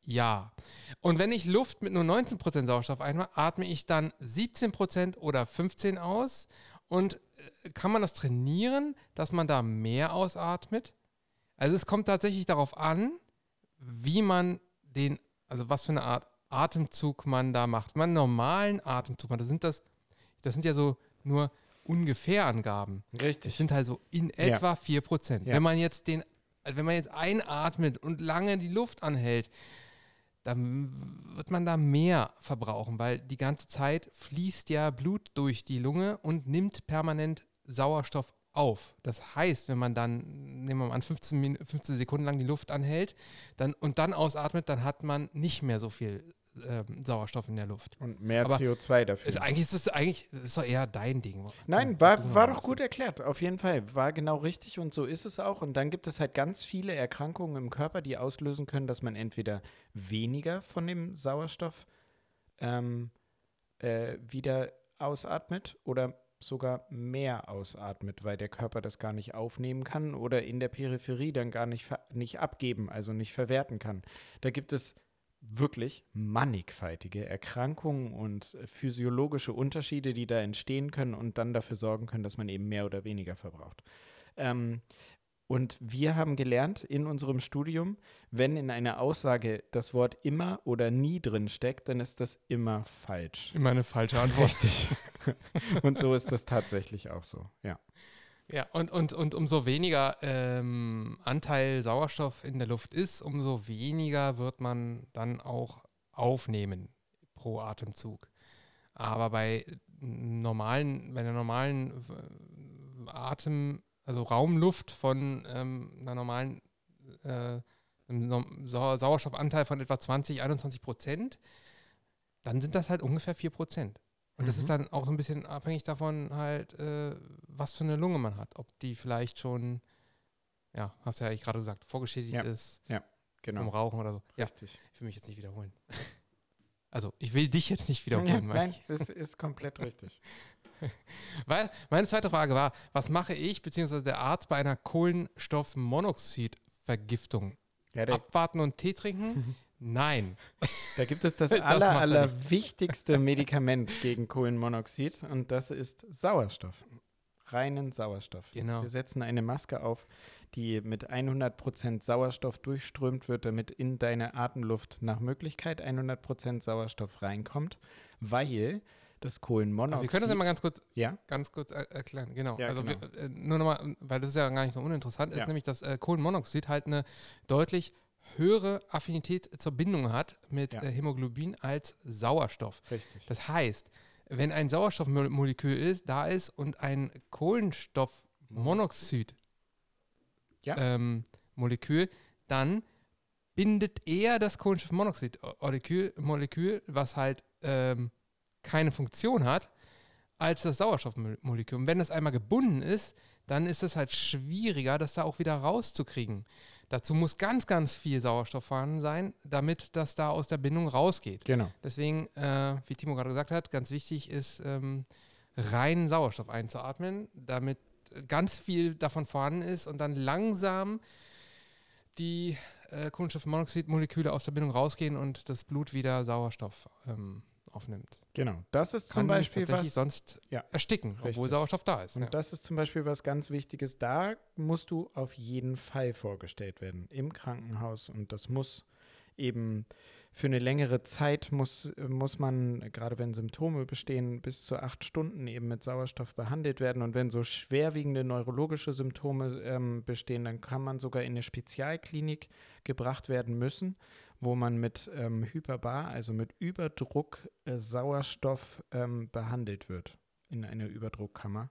Ja. Und wenn ich Luft mit nur 19% Sauerstoff einatme, atme ich dann 17% oder 15% aus? Und äh, kann man das trainieren, dass man da mehr ausatmet? Also es kommt tatsächlich darauf an, wie man den, also was für eine Art Atemzug man da macht. Wenn man einen normalen Atemzug macht, das sind das, das sind ja so nur ungefähr Angaben. Das Richtig. sind halt so in Ja. etwa 4%. Ja. Wenn man jetzt den, also wenn man jetzt einatmet und lange die Luft anhält, dann wird man da mehr verbrauchen, weil die ganze Zeit fließt ja Blut durch die Lunge und nimmt permanent Sauerstoff auf. Das heißt, wenn man dann, nehmen wir mal an, 15, Min 15 Sekunden lang die Luft anhält dann, und dann ausatmet, dann hat man nicht mehr so viel ähm, Sauerstoff in der Luft. Und mehr Aber CO2 dafür. Also eigentlich ist das eigentlich, ist doch eher dein Ding. Nein, war, ist war doch gut erklärt, auf jeden Fall. War genau richtig und so ist es auch. Und dann gibt es halt ganz viele Erkrankungen im Körper, die auslösen können, dass man entweder weniger von dem Sauerstoff ähm, äh, wieder ausatmet oder sogar mehr ausatmet, weil der Körper das gar nicht aufnehmen kann oder in der Peripherie dann gar nicht, nicht abgeben, also nicht verwerten kann. Da gibt es wirklich mannigfaltige Erkrankungen und äh, physiologische Unterschiede, die da entstehen können und dann dafür sorgen können, dass man eben mehr oder weniger verbraucht. Ähm, und wir haben gelernt in unserem Studium, wenn in einer Aussage das Wort immer oder nie drin steckt, dann ist das immer falsch. Immer eine falsche Antwort. Richtig. [laughs] und so ist das tatsächlich auch so, ja. Ja, und, und, und umso weniger ähm, Anteil Sauerstoff in der Luft ist, umso weniger wird man dann auch aufnehmen pro Atemzug. Aber bei normalen, bei der normalen äh, Atem, also Raumluft von ähm, einer normalen äh, Sauerstoffanteil von etwa 20, 21 Prozent, dann sind das halt ungefähr 4 Prozent. Und das Mhm. ist dann auch so ein bisschen abhängig davon halt, äh, was für eine Lunge man hat. Ob die vielleicht schon, ja, hast du ja eigentlich gerade gesagt, vorgeschädigt Ja, ist Genau. vom Rauchen oder so. Ja, Richtig. ich will mich jetzt nicht wiederholen. [laughs] Also, ich will dich jetzt nicht Ja, wiederholen. meine [laughs] nein, das ist komplett richtig. [laughs] Weil meine zweite Frage war, was mache ich bzw. der Arzt bei einer Kohlenstoffmonoxidvergiftung? Ja, Abwarten und Tee trinken? Nein. Da gibt es das, [laughs] Das aller, er aller wichtigste [laughs] Medikament gegen Kohlenmonoxid und das ist Sauerstoff. Reinen Sauerstoff. Genau. Wir setzen eine Maske auf, die mit 100% Sauerstoff durchströmt wird, damit in deine Atemluft nach Möglichkeit 100% Sauerstoff reinkommt, weil das Aber Kohlenmonoxid. wir können das ja mal ganz kurz ja, ganz kurz er erklären. Genau. Ja, also genau. Wir, äh, nur nochmal, weil das ist ja gar nicht so uninteressant, ist Ja. nämlich, dass äh, Kohlenmonoxid halt eine deutlich höhere Affinität zur Bindung hat mit Ja. äh, Hämoglobin als Sauerstoff. richtig. Das heißt, wenn ein Sauerstoffmolekül ist, da ist und ein Kohlenstoffmonoxid Ja. ähm, Molekül, dann bindet er das Kohlenstoffmonoxid-Molekül, Molekül, was halt ähm, keine Funktion hat, als das Sauerstoffmolekül. Und wenn das einmal gebunden ist, dann ist es halt schwieriger, das da auch wieder rauszukriegen. Dazu muss ganz, ganz viel Sauerstoff vorhanden sein, damit das da aus der Bindung rausgeht. Genau. Deswegen, äh, wie Timo gerade gesagt hat, ganz wichtig ist, ähm, reinen Sauerstoff einzuatmen, damit ganz viel davon vorhanden ist und dann langsam die äh, Kohlenstoffmonoxidmoleküle aus der Bindung rausgehen und das Blut wieder Sauerstoff ähm, aufnimmt. Genau. Das ist Kann zum Beispiel tatsächlich was. sonst Ja. ersticken, obwohl Richtig. Sauerstoff da ist. Und ja. das ist zum Beispiel was ganz Wichtiges. Da musst du auf jeden Fall vorgestellt werden im Krankenhaus. Und das muss eben für eine längere Zeit, muss, muss man, gerade wenn Symptome bestehen, bis zu acht Stunden eben mit Sauerstoff behandelt werden. Und wenn so schwerwiegende neurologische Symptome ähm, bestehen, dann kann man sogar in eine Spezialklinik gebracht werden müssen, wo man mit ähm, Hyperbar, also mit Überdruck äh, Sauerstoff ähm, behandelt wird in einer Überdruckkammer,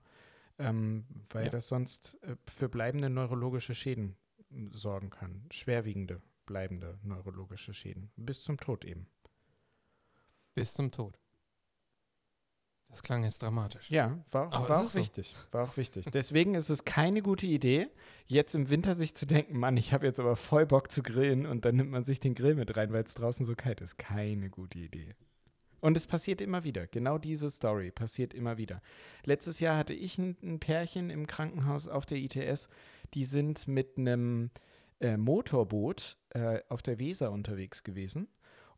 ähm, weil Ja. das sonst äh, für bleibende neurologische Schäden m, sorgen kann, schwerwiegende bleibende neurologische Schäden. Bis zum Tod eben. Bis zum Tod. Das klang jetzt dramatisch. Ja, war auch, war auch ist so. wichtig. War auch wichtig. Deswegen ist es keine gute Idee, jetzt im Winter sich zu denken, Mann, ich habe jetzt aber voll Bock zu grillen und dann nimmt man sich den Grill mit rein, weil es draußen so kalt ist. Keine gute Idee. Und es passiert immer wieder. Genau diese Story passiert immer wieder. Letztes Jahr hatte ich ein, ein Pärchen im Krankenhaus auf der ITS, die sind mit einem äh, Motorboot äh, auf der Weser unterwegs gewesen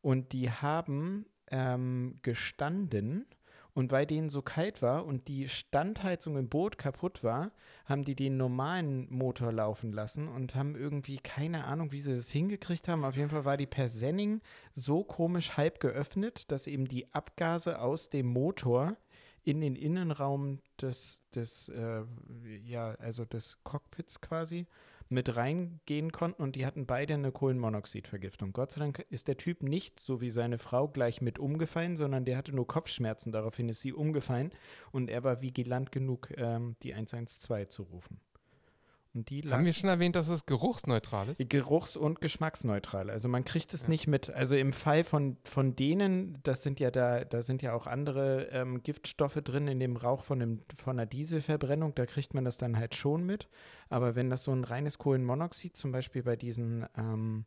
und die haben ähm, gestanden und weil denen so kalt war und die Standheizung im Boot kaputt war, haben die den normalen Motor laufen lassen und haben irgendwie keine Ahnung, wie sie das hingekriegt haben. Auf jeden Fall war die Persenning so komisch halb geöffnet, dass eben die Abgase aus dem Motor in den Innenraum des, des äh, ja, also des Cockpits quasi mit reingehen konnten und die hatten beide eine Kohlenmonoxidvergiftung. Gott sei Dank ist der Typ nicht, so wie seine Frau, gleich mit umgefallen, sondern der hatte nur Kopfschmerzen. Daraufhin ist sie umgefallen und er war vigilant genug, ähm, die 112 zu rufen. Und die lag Haben wir schon erwähnt, dass es geruchsneutral ist? Geruchs- und geschmacksneutral. Also man kriegt es Ja. nicht mit. Also im Fall von, von denen, das sind ja da, da sind ja auch andere ähm, Giftstoffe drin in dem Rauch von, dem, von einer Dieselverbrennung, da kriegt man das dann halt schon mit. Aber wenn das so ein reines Kohlenmonoxid, zum Beispiel bei diesen, ähm,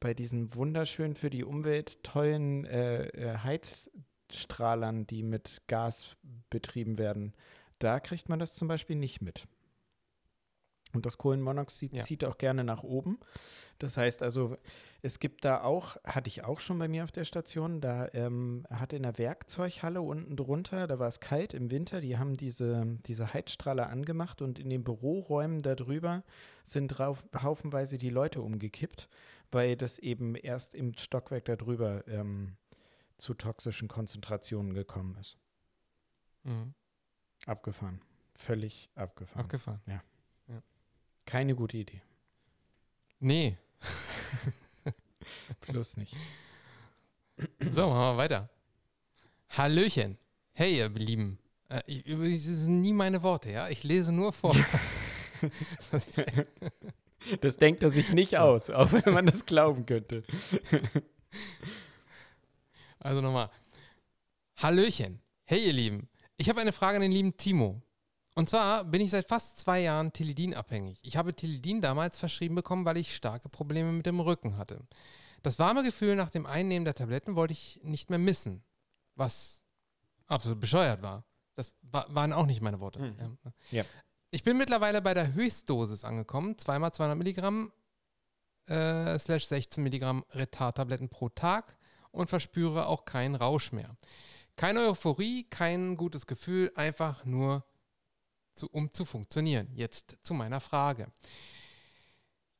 bei diesen wunderschön für die Umwelt tollen äh, äh, Heizstrahlern, die mit Gas betrieben werden, da kriegt man das zum Beispiel nicht mit. Und das Kohlenmonoxid Ja. zieht auch gerne nach oben. Das heißt also, es gibt da auch, hatte ich auch schon bei mir auf der Station, da ähm, hatte in der Werkzeughalle unten drunter, da war es kalt im Winter, die haben diese, diese Heizstrahler angemacht und in den Büroräumen darüber sind rauf, haufenweise die Leute umgekippt, weil das eben erst im Stockwerk darüber ähm, zu toxischen Konzentrationen gekommen ist. Mhm. Abgefahren. Völlig abgefahren. Abgefahren. Keine gute Idee. Nee. [laughs] Plus nicht. So, machen wir weiter. Hallöchen. Hey, ihr Lieben. Äh, ich, übrigens, das sind nie meine Worte, ja? Ich lese nur vor. [laughs] Das denkt er sich nicht aus, auch wenn man das glauben könnte. also nochmal. Hallöchen. Hey, ihr Lieben. Ich habe eine Frage an den lieben Timo. Und zwar bin ich seit fast zwei Jahren Tilidin abhängig. Ich habe Tilidin damals verschrieben bekommen, weil ich starke Probleme mit dem Rücken hatte. Das warme Gefühl nach dem Einnehmen der Tabletten wollte ich nicht mehr missen, was absolut bescheuert war. Das wa waren auch nicht meine Worte. Mhm. Ja. Ja. Ich bin mittlerweile bei der Höchstdosis angekommen, zweimal 200 Milligramm äh, slash 16 Milligramm Retard-Tabletten pro Tag und verspüre auch keinen Rausch mehr. Keine Euphorie, kein gutes Gefühl, einfach nur zu, um zu funktionieren. Jetzt zu meiner Frage.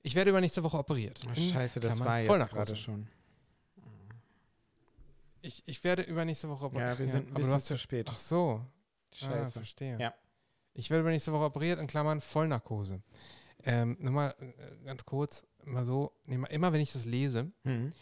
Ich werde übernächste Woche operiert. In scheiße, das Klammern war jetzt gerade schon. Ich, ich werde übernächste Woche operiert. Ja, wir sind ein aber du bisschen zu ja- spät. Ach so. Ah, Scheiße. verstehe. Ja. Ich werde übernächste Woche operiert, in Klammern Vollnarkose. Ähm, Nochmal äh, ganz kurz, mal so, mal- immer wenn ich das lese, Mhm.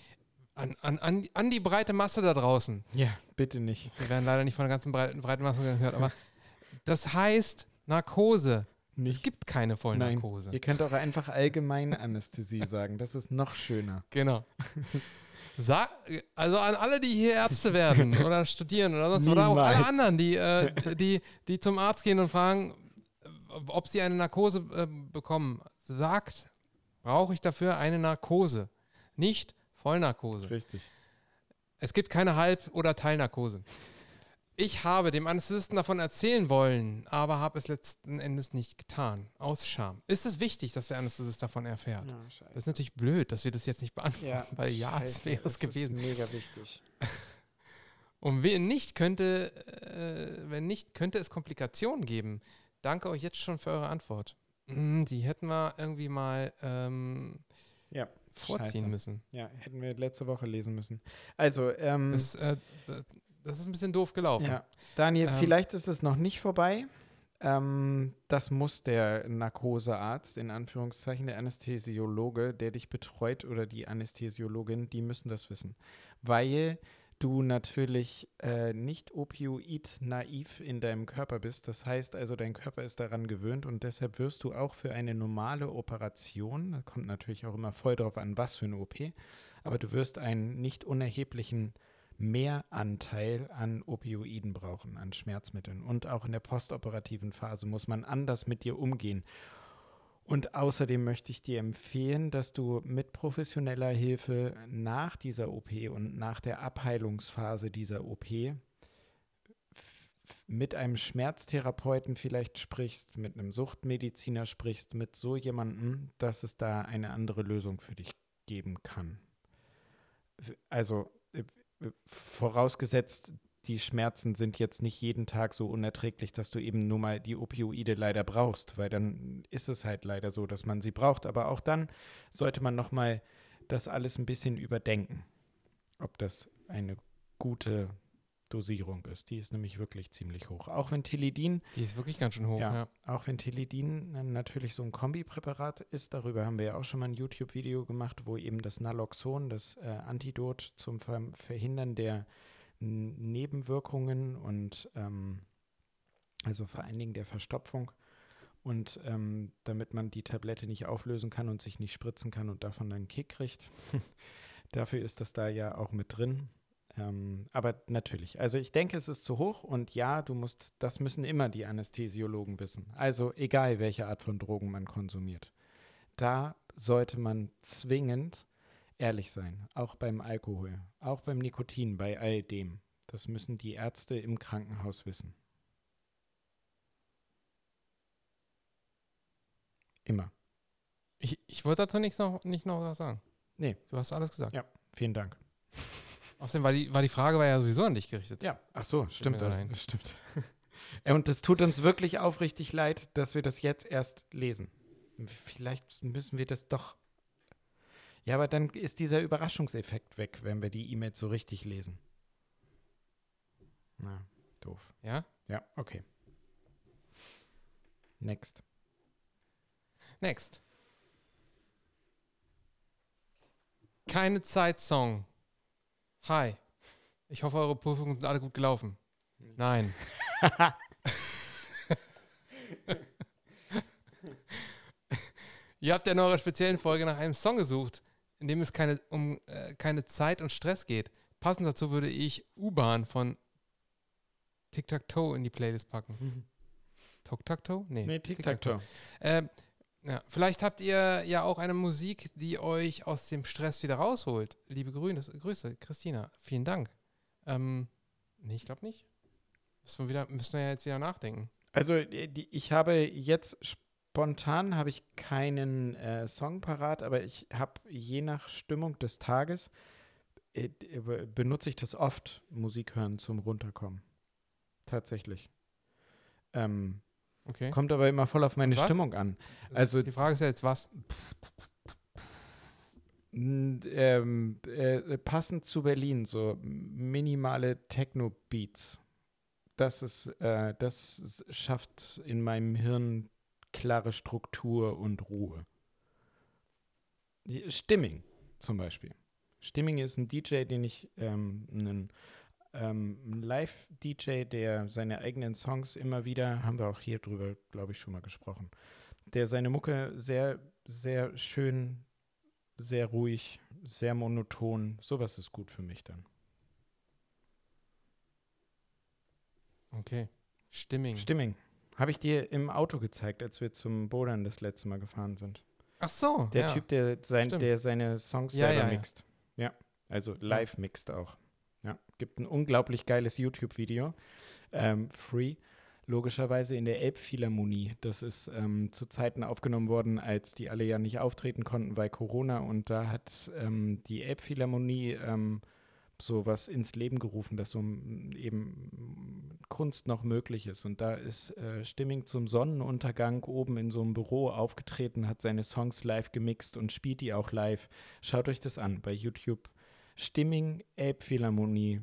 an, an, an, an die breite Masse da draußen, Ja, bitte nicht. wir werden leider nicht von der ganzen breiten, breiten Masse gehört, aber [laughs] das heißt Narkose. Es Nicht. gibt keine Vollnarkose. Ihr könnt auch einfach allgemeine Anästhesie [laughs] sagen. Das ist noch schöner. Genau. [laughs] Sag, also an alle, die hier Ärzte werden [laughs] oder studieren oder sonst oder auch alle Niemals. anderen, die, äh, die, die zum Arzt gehen und fragen, äh, ob sie eine Narkose äh, bekommen, sagt, brauche ich dafür eine Narkose, nicht Vollnarkose. Richtig. Es gibt keine Halb- oder Teilnarkose. Ich habe dem Anästhesisten davon erzählen wollen, aber habe es letzten Endes nicht getan. Aus Scham. Ist es wichtig, dass der Anästhesist davon erfährt? Ja. Das ist natürlich blöd, dass wir das jetzt nicht beantworten, Ja, weil ja, es wäre es gewesen. ist mega wichtig. [laughs] Und wenn nicht, könnte, äh, wenn nicht, könnte es Komplikationen geben. Danke euch jetzt schon für eure Antwort. Hm, die hätten wir irgendwie mal ähm, Ja, vorziehen Scheiße. müssen. ja, hätten wir letzte Woche lesen müssen. Also, ähm, Das, äh, d- das ist ein bisschen doof gelaufen. ja. Daniel, Ähm, vielleicht ist es noch nicht vorbei. Ähm, das muss der Narkosearzt, in Anführungszeichen, der Anästhesiologe, der dich betreut oder die Anästhesiologin, die müssen das wissen. Weil du natürlich äh, nicht opioid-naiv in deinem Körper bist. Das heißt also, dein Körper ist daran gewöhnt und deshalb wirst du auch für eine normale Operation, da kommt natürlich auch immer voll drauf an, was für eine OP, aber du wirst einen nicht unerheblichen Mehranteil an Opioiden brauchen, an Schmerzmitteln. Und auch in der postoperativen Phase muss man anders mit dir umgehen. Und außerdem möchte ich dir empfehlen, dass du mit professioneller Hilfe nach dieser OP und nach der Abheilungsphase dieser OP mit einem Schmerztherapeuten vielleicht sprichst, mit einem Suchtmediziner sprichst, mit so jemandem, dass es da eine andere Lösung für dich geben kann. Also vorausgesetzt, die Schmerzen sind jetzt nicht jeden Tag so unerträglich, dass du eben nur mal die Opioide leider brauchst, weil dann ist es halt leider so, dass man sie braucht. Aber auch dann sollte man nochmal das alles ein bisschen überdenken, ob das eine gute Dosierung ist. Die ist nämlich wirklich ziemlich hoch. Auch wenn Tilidin. Die ist wirklich ganz schön hoch, ja. ja. Auch wenn Tilidin natürlich so ein Kombipräparat ist, darüber haben wir ja auch schon mal ein YouTube-Video gemacht, wo eben das Naloxon, das äh, Antidot zum Ver Verhindern der Nebenwirkungen und ähm, also vor allen Dingen der Verstopfung. Und ähm, damit man die Tablette nicht auflösen kann und sich nicht spritzen kann und davon dann einen Kick kriegt. [laughs] Dafür ist das da ja auch mit drin. Ähm, aber natürlich, also ich denke, es ist zu hoch und ja, du musst, das müssen immer die Anästhesiologen wissen. Also egal, welche Art von Drogen man konsumiert. Da sollte man zwingend ehrlich sein, auch beim Alkohol, auch beim Nikotin, bei all dem. Das müssen die Ärzte im Krankenhaus wissen. Immer. Ich, ich wollte dazu nicht noch, nicht noch was sagen. Nee. Du hast alles gesagt. Ja, vielen Dank. Außerdem war die, war die Frage war ja sowieso an dich gerichtet. Ja, ach so, stimmt. Das [laughs] stimmt. Und es tut uns wirklich aufrichtig leid, dass wir das jetzt erst lesen. Vielleicht müssen wir das doch ja, aber dann ist dieser Überraschungseffekt weg, wenn wir die E-Mails so richtig lesen. Na, doof. Ja? Ja, okay. Next. Next. Keine Zeit-Song. Hi. Ich hoffe, eure Prüfungen sind alle gut gelaufen. Nein. [laughs] Ihr habt ja in eurer speziellen Folge nach einem Song gesucht in dem es keine, um äh, keine Zeit und Stress geht. Passend dazu würde ich U-Bahn von Tic-Tac-Toe in die Playlist packen. [laughs] Mhm. Tok-Tac-Toe? Nee, nee Tic-Tac-Toe. äh, ja, vielleicht habt ihr ja auch eine Musik, die euch aus dem Stress wieder rausholt. Liebe Grüße, Christina. Vielen Dank. Ähm, nee, ich glaube nicht. Müssen wir, wieder, müssen wir ja jetzt wieder nachdenken. Also, die, ich habe jetzt Spontan habe ich keinen äh, Song parat, aber ich habe je nach Stimmung des Tages äh, benutze ich das oft, Musik hören zum Runterkommen. Tatsächlich. Ähm, okay. Kommt aber immer voll auf meine Stimmung an. Also, Die Frage ist ja jetzt was? Ähm, äh, passend zu Berlin, so minimale Techno-Beats. Das ist, äh, das schafft in meinem Hirn klare Struktur und Ruhe. Stimming zum Beispiel. Stimming ist ein DJ, den ich, ähm, einen ähm, Live-DJ, der seine eigenen Songs immer wieder, haben wir auch hier drüber, glaube ich, schon mal gesprochen, der seine Mucke sehr, sehr schön, sehr ruhig, sehr monoton, sowas ist gut für mich dann. Okay. Stimming. Stimming. Habe ich dir im Auto gezeigt, als wir zum Bodern das letzte Mal gefahren sind. Ach so. Der ja. Typ, der, sein, der seine Songs ja, selber ja, mixt. Ja, also live mixt auch. Gibt ein unglaublich geiles YouTube-Video. Ähm, free logischerweise in der Elbphilharmonie. Das ist ähm, zu Zeiten aufgenommen worden, als die alle ja nicht auftreten konnten, weil Corona. Und da hat ähm, die Elbphilharmonie ähm, sowas ins Leben gerufen, dass so eben Kunst noch möglich ist. Und da ist äh, Stimming zum Sonnenuntergang oben in so einem Büro aufgetreten, hat seine Songs live gemixt und spielt die auch live. Schaut euch das an bei YouTube. Stimming Elbphilharmonie.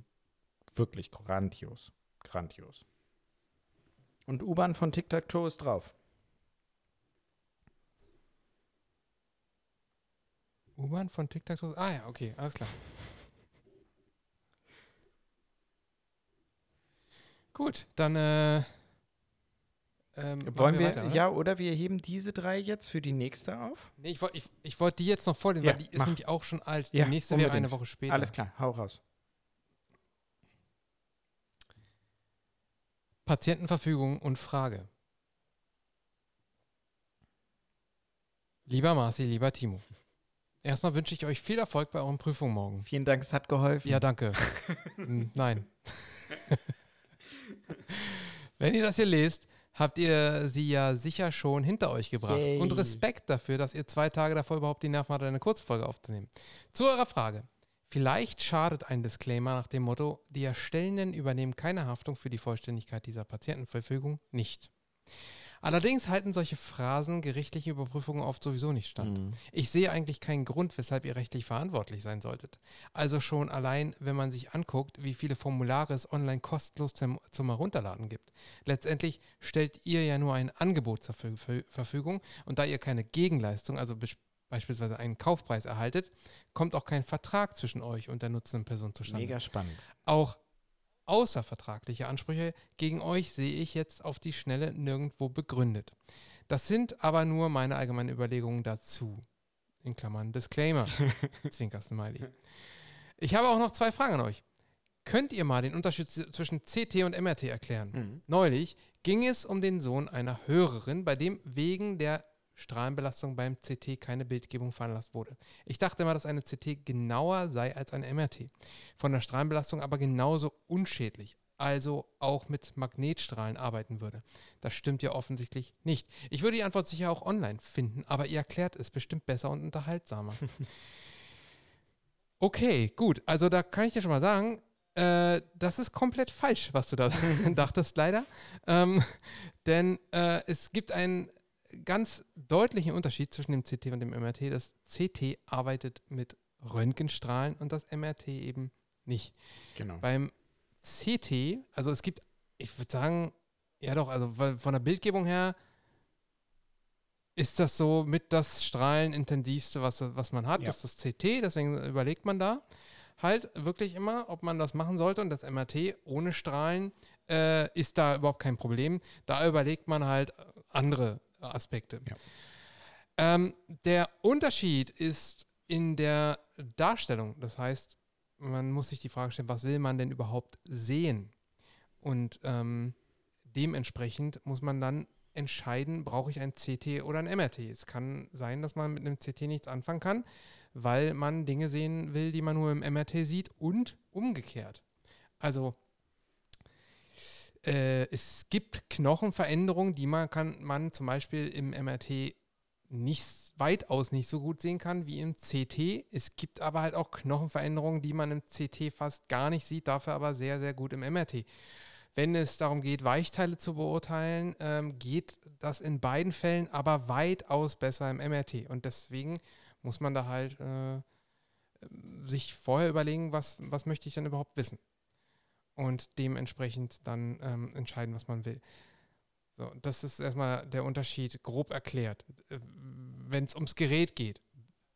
Wirklich grandios. Grandios. Und U-Bahn von Tic Tac Toe ist drauf. U-Bahn von Tic Tac Toe? Ah ja, okay, alles klar. Gut, dann äh, ähm, Wollen wir, weiter, oder? ja, oder wir heben diese drei jetzt für die nächste auf? Nee, ich wollte ich, ich wollt die jetzt noch vorlesen, Ja, weil die ist mach. nämlich auch schon alt. Ja, die nächste wäre unbedingt. eine Woche später. Alles klar, hau raus. Patientenverfügung und Frage. Lieber Marci, lieber Timo. Erstmal wünsche ich euch viel Erfolg bei euren Prüfungen morgen. Vielen Dank, es hat geholfen. Ja, danke. [laughs] Hm, Nein. [laughs] Wenn ihr das hier lest, habt ihr sie ja sicher schon hinter euch gebracht. Yay. Und Respekt dafür, dass ihr zwei Tage davor überhaupt die Nerven hattet, eine Kurzfolge aufzunehmen. Zu eurer Frage. Vielleicht schadet ein Disclaimer nach dem Motto, die Erstellenden übernehmen keine Haftung für die Vollständigkeit dieser Patientenverfügung nicht. Allerdings halten solche Phrasen gerichtlichen Überprüfungen oft sowieso nicht stand. Mhm. Ich sehe eigentlich keinen Grund, weshalb ihr rechtlich verantwortlich sein solltet. Also schon allein, wenn man sich anguckt, wie viele Formulare es online kostenlos zum, zum Herunterladen gibt. Letztendlich stellt ihr ja nur ein Angebot zur Verfü- Ver- Verfügung und da ihr keine Gegenleistung, also beispielsweise einen Kaufpreis erhaltet, kommt auch kein Vertrag zwischen euch und der nutzenden Person zustande. Mega spannend. Auch außervertragliche Ansprüche gegen euch sehe ich jetzt auf die Schnelle nirgendwo begründet. Das sind aber nur meine allgemeinen Überlegungen dazu. In Klammern Disclaimer. [laughs] Zwinker-Smiley. Ich habe auch noch zwei Fragen an euch. Könnt ihr mal den Unterschied zwischen CT und MRT erklären? Mhm. Neulich ging es um den Sohn einer Hörerin, bei dem wegen der Strahlenbelastung beim CT keine Bildgebung veranlasst wurde. Ich dachte immer, dass eine CT genauer sei als eine MRT. Von der Strahlenbelastung aber genauso unschädlich, also auch mit Magnetstrahlen arbeiten würde. Das stimmt ja offensichtlich nicht. Ich würde die Antwort sicher auch online finden, aber ihr erklärt es bestimmt besser und unterhaltsamer. [laughs] Okay, gut. Also da kann ich dir schon mal sagen, äh, das ist komplett falsch, was du da [laughs] dachtest, leider. Ähm, denn äh, es gibt einen ganz deutlichen Unterschied zwischen dem CT und dem MRT. Das CT arbeitet mit Röntgenstrahlen und das MRT eben nicht. Genau. Beim CT, also es gibt, ich würde sagen, ja doch, also von der Bildgebung her ist das so mit das strahlenintensivste, was, was man hat, Ja. das ist das CT, deswegen überlegt man da halt wirklich immer, ob man das machen sollte und das MRT ohne Strahlen äh, ist da überhaupt kein Problem. Da überlegt man halt andere Aspekte. Ja. Ähm, der Unterschied ist in der Darstellung. Das heißt, man muss sich die Frage stellen, was will man denn überhaupt sehen? Und ähm, dementsprechend muss man dann entscheiden, brauche ich ein CT oder ein MRT. Es kann sein, dass man mit einem CT nichts anfangen kann, weil man Dinge sehen will, die man nur im MRT sieht und umgekehrt. Also äh, es gibt Knochenveränderungen, die man kann man zum Beispiel im MRT nicht weitaus nicht so gut sehen kann wie im CT. Es gibt aber halt auch Knochenveränderungen, die man im CT fast gar nicht sieht, dafür aber sehr, sehr gut im MRT. Wenn es darum geht, Weichteile zu beurteilen, ähm, geht das in beiden Fällen aber weitaus besser im MRT. Und deswegen muss man da halt äh, sich vorher überlegen, was, was möchte ich denn überhaupt wissen. Und dementsprechend dann ähm, entscheiden, was man will. So, das ist erstmal der Unterschied grob erklärt, wenn es ums Gerät geht.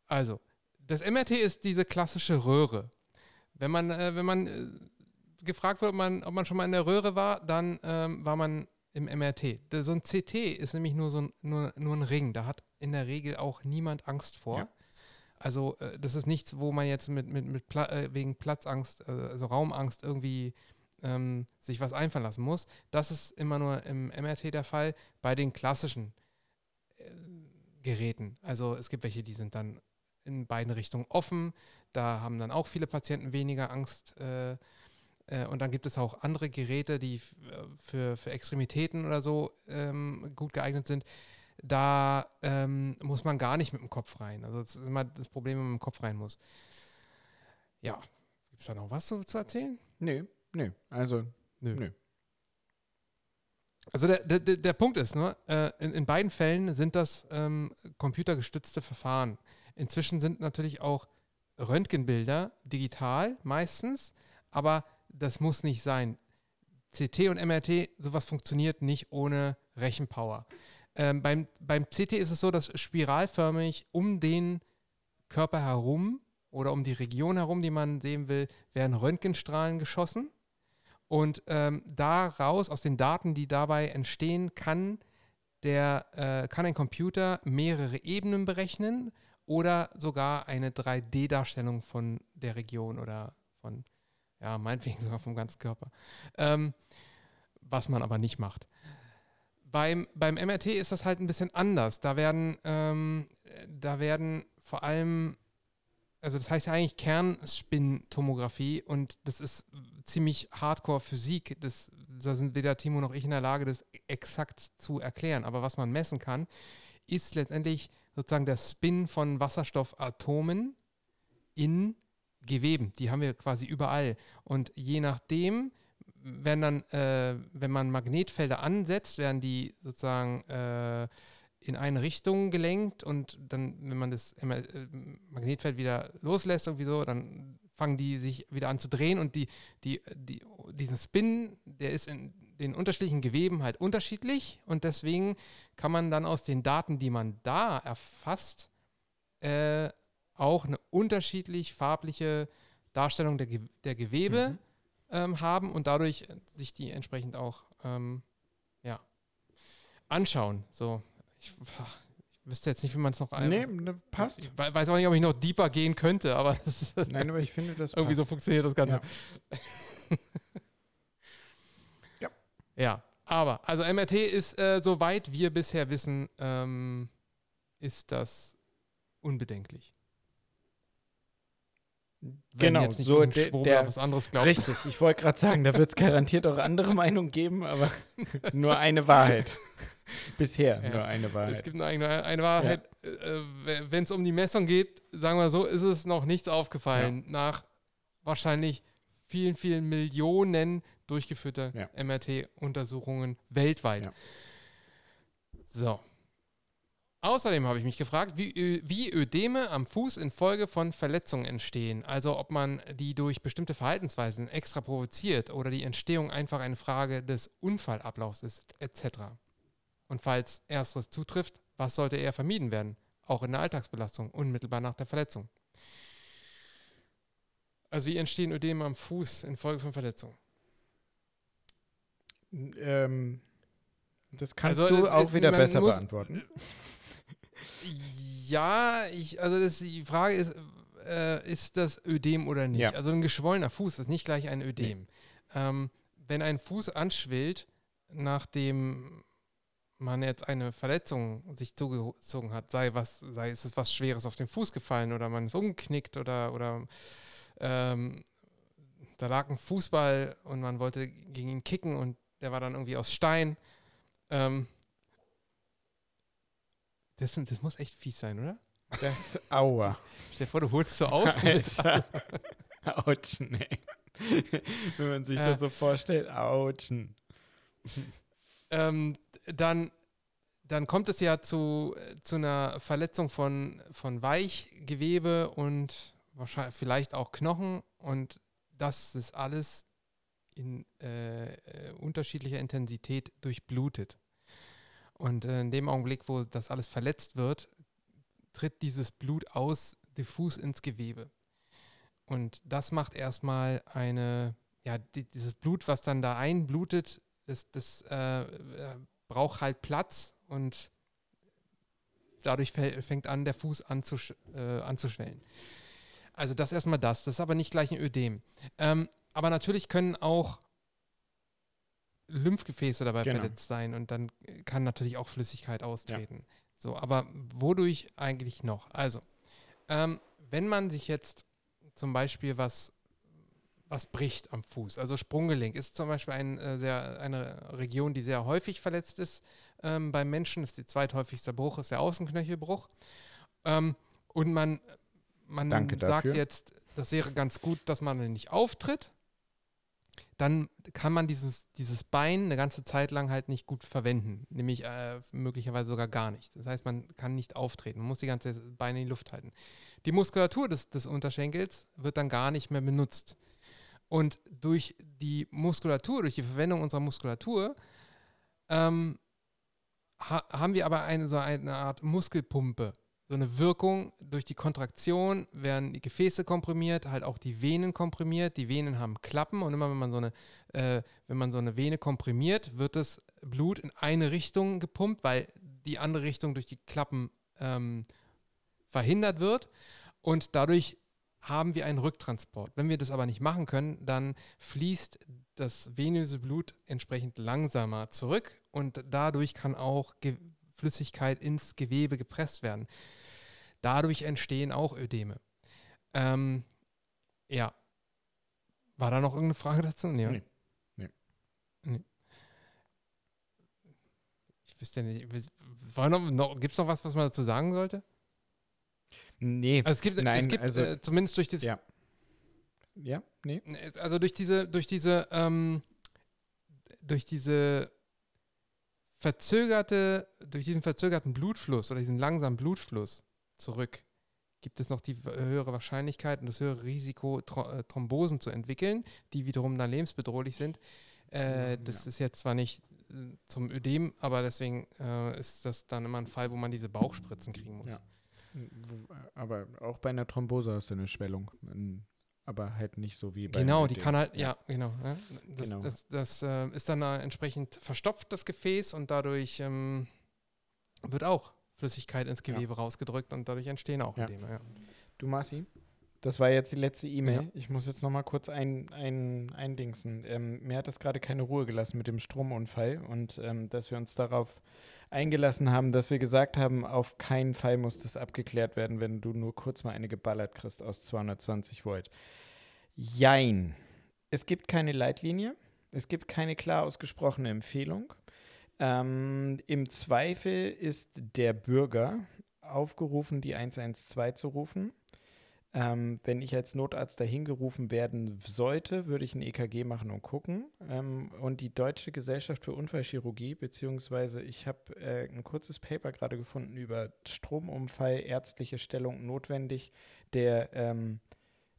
Also, das MRT ist diese klassische Röhre. Wenn man, äh, wenn man äh, gefragt wird, ob man, ob man schon mal in der Röhre war, dann ähm, war man im MRT. So ein CT ist nämlich nur so ein, nur, nur ein Ring. Da hat in der Regel auch niemand Angst vor. Ja. Also äh, das ist nichts, wo man jetzt mit, mit, mit Pla äh, wegen Platzangst, äh, also Raumangst irgendwie ähm, sich was einfallen lassen muss. Das ist immer nur im MRT der Fall bei den klassischen äh, Geräten. Also es gibt welche, die sind dann in beiden Richtungen offen. Da haben dann auch viele Patienten weniger Angst. Äh, äh, und dann gibt es auch andere Geräte, die äh, für, für Extremitäten oder so ähm, gut geeignet sind. Da ähm, muss man gar nicht mit dem Kopf rein. Also das ist immer das Problem, wenn man mit dem Kopf rein muss. Ja, gibt es da noch was zu, zu erzählen? Nö, nö. Also, Nö. Nö. Also der, der, der Punkt ist nur, äh, in, in beiden Fällen sind das ähm, computergestützte Verfahren. Inzwischen sind natürlich auch Röntgenbilder digital meistens, aber das muss nicht sein. CT und MRT, sowas funktioniert nicht ohne Rechenpower. Ähm, beim, beim CT ist es so, dass spiralförmig um den Körper herum oder um die Region herum, die man sehen will, werden Röntgenstrahlen geschossen. Und ähm, daraus, aus den Daten, die dabei entstehen, kann, der, äh, kann ein Computer mehrere Ebenen berechnen oder sogar eine 3D-Darstellung von der Region oder von, ja, meinetwegen sogar vom ganzen Körper. Ähm, was man aber nicht macht. Beim, beim MRT ist das halt ein bisschen anders. Da werden, ähm, da werden vor allem, also das heißt ja eigentlich Kernspintomographie und das ist ziemlich Hardcore-Physik. Das, da sind weder Timo noch ich in der Lage, das exakt zu erklären. Aber was man messen kann, ist letztendlich sozusagen der Spin von Wasserstoffatomen in Geweben. Die haben wir quasi überall. Und je nachdem, werden dann, äh, wenn man Magnetfelder ansetzt, werden die sozusagen äh, in eine Richtung gelenkt und dann, wenn man das äh, Magnetfeld wieder loslässt, irgendwie so, dann fangen die sich wieder an zu drehen und die, die, die, diesen Spin, der ist in den unterschiedlichen Geweben halt unterschiedlich und deswegen kann man dann aus den Daten, die man da erfasst, äh, auch eine unterschiedlich farbliche Darstellung der, Ge der Gewebe mhm. ähm, haben und dadurch sich die entsprechend auch ähm, ja, anschauen. So, ich, ich, wüsste jetzt nicht, wie man es noch Nee, ne, passt. Ich weiß auch nicht, ob ich noch deeper gehen könnte, aber [laughs] Nein, aber ich finde das [laughs] irgendwie so funktioniert das Ganze. Ja. [laughs] ja. aber also MRT ist, äh, soweit wir bisher wissen, ähm, ist das unbedenklich. Wenn genau, so der, der was anderes glaubt. Richtig, ich wollte gerade sagen, da wird es garantiert auch andere Meinungen geben, aber nur eine Wahrheit. [laughs] Bisher ja. nur eine Wahrheit. Es gibt nur eine, eine Wahrheit. Ja. Äh, Wenn es um die Messung geht, sagen wir so, ist es noch nichts aufgefallen. Ja. Nach wahrscheinlich vielen, vielen Millionen durchgeführter MRT-Untersuchungen weltweit. So. Außerdem habe ich mich gefragt, wie, wie Ödeme am Fuß infolge von Verletzungen entstehen. Also ob man die durch bestimmte Verhaltensweisen extra provoziert oder die Entstehung einfach eine Frage des Unfallablaufs ist, etc. Und falls ersteres zutrifft, was sollte eher vermieden werden? Auch in der Alltagsbelastung, unmittelbar nach der Verletzung. Also wie entstehen Ödeme am Fuß infolge von Verletzungen? Ähm, das kannst also, du auch wieder besser beantworten. [laughs] Ja, ich, also das, die Frage ist, äh, ist das Ödem oder nicht? Ja. Also ein geschwollener Fuß ist nicht gleich ein Ödem. Nee. Ähm, wenn ein Fuß anschwillt, nachdem man jetzt eine Verletzung sich zugezogen hat, sei was, sei es ist was Schweres auf den Fuß gefallen oder man ist umgeknickt oder, oder ähm, da lag ein Fußball und man wollte gegen ihn kicken und der war dann irgendwie aus Stein. Ähm, das, das muss echt fies sein, oder? Das, aua. [laughs] Stell dir vor, du holst so aus. Autschen, ey. Wenn man sich äh, das so vorstellt, autschen. Ähm, dann, dann kommt es ja zu, zu einer Verletzung von, von Weichgewebe und wahrscheinlich vielleicht auch Knochen und das ist alles in äh, äh, unterschiedlicher Intensität durchblutet. Und äh, in dem Augenblick, wo das alles verletzt wird, tritt dieses Blut aus diffus ins Gewebe. Und das macht erstmal eine, ja, die, dieses Blut, was dann da einblutet, das, das äh, äh braucht halt Platz und dadurch fängt an, der Fuß anzusch äh, anzuschwellen. Also das erstmal das. Das ist aber nicht gleich ein Ödem. Ähm, aber natürlich können auch Lymphgefäße dabei genau. verletzt sein und dann kann natürlich auch Flüssigkeit austreten. Ja. So, aber wodurch eigentlich noch? Also, ähm, wenn man sich jetzt zum Beispiel was, was bricht am Fuß, also Sprunggelenk ist zum Beispiel ein, äh, sehr, eine Region, die sehr häufig verletzt ist ähm, beim Menschen, das ist der zweithäufigste Bruch, ist der Außenknöchelbruch. Ähm, und man, man sagt jetzt, das wäre ganz gut, dass man nicht auftritt, dann kann man dieses, dieses Bein eine ganze Zeit lang halt nicht gut verwenden, nämlich äh, möglicherweise sogar gar nicht. Das heißt, man kann nicht auftreten, man muss die ganze Beine in die Luft halten. Die Muskulatur des, des Unterschenkels wird dann gar nicht mehr benutzt. Und durch die Muskulatur, durch die Verwendung unserer Muskulatur, ähm, ha haben wir aber eine, so eine Art Muskelpumpe so eine Wirkung durch die Kontraktion werden die Gefäße komprimiert, halt auch die Venen komprimiert. Die Venen haben Klappen und immer wenn man so eine, äh, wenn man so eine Vene komprimiert, wird das Blut in eine Richtung gepumpt, weil die andere Richtung durch die Klappen ähm, verhindert wird und dadurch haben wir einen Rücktransport. Wenn wir das aber nicht machen können, dann fließt das venöse Blut entsprechend langsamer zurück und dadurch kann auch Ge Flüssigkeit ins Gewebe gepresst werden. Dadurch entstehen auch Ödeme. Ähm, ja. War da noch irgendeine Frage dazu? Nee. nee. nee. nee. Ich wüsste nicht. Gibt es noch was, was man dazu sagen sollte? Nee. Also es gibt, nein, es gibt also, äh, zumindest durch das. Ja. Ja, nee. Also durch diese, durch diese, ähm, durch diese verzögerte, durch diesen verzögerten Blutfluss oder diesen langsamen Blutfluss zurück gibt es noch die höhere Wahrscheinlichkeit und das höhere Risiko, äh, Thrombosen zu entwickeln, die wiederum dann lebensbedrohlich sind. Äh, das ja. ist jetzt zwar nicht äh, zum Ödem, aber deswegen äh, ist das dann immer ein Fall, wo man diese Bauchspritzen kriegen muss. Ja. Aber auch bei einer Thrombose hast du eine Schwellung. Aber halt nicht so wie bei Genau, die kann halt, ja, ja genau. Ja. Das, genau. das, das, das äh, ist dann äh, entsprechend verstopft, das Gefäß, und dadurch ähm, wird auch Flüssigkeit ins Gewebe ja. rausgedrückt und dadurch entstehen auch ja. Edeme. Ja. Du, Marci, das war jetzt die letzte E-Mail. Ich muss jetzt noch mal kurz ein, ein, eindingsen. Ähm, mir hat das gerade keine Ruhe gelassen mit dem Stromunfall und ähm, dass wir uns darauf eingelassen haben, dass wir gesagt haben, auf keinen Fall muss das abgeklärt werden, wenn du nur kurz mal eine geballert kriegst aus 220 Volt. Jein. Es gibt keine Leitlinie. Es gibt keine klar ausgesprochene Empfehlung. Ähm, Im Zweifel ist der Bürger aufgerufen, die 112 zu rufen. Ähm, wenn ich als Notarzt dahin gerufen werden sollte, würde ich ein EKG machen und gucken. Ähm, und die Deutsche Gesellschaft für Unfallchirurgie, beziehungsweise ich habe äh, ein kurzes Paper gerade gefunden über Stromunfall, ärztliche Stellung notwendig, der, ähm,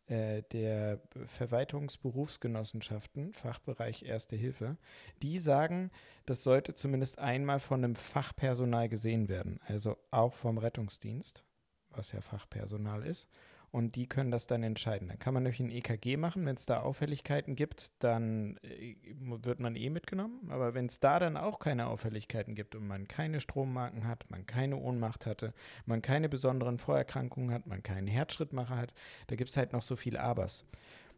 äh, der Verwaltungsberufsgenossenschaften, Fachbereich Erste Hilfe. Die sagen, das sollte zumindest einmal von einem Fachpersonal gesehen werden, also auch vom Rettungsdienst, was ja Fachpersonal ist und die können das dann entscheiden. Dann kann man nämlich ein EKG machen. Wenn es da Auffälligkeiten gibt, dann äh, wird man eh mitgenommen. Aber wenn es da dann auch keine Auffälligkeiten gibt und man keine Strommarken hat, man keine Ohnmacht hatte, man keine besonderen Vorerkrankungen hat, man keinen Herzschrittmacher hat, da gibt es halt noch so viel Abers.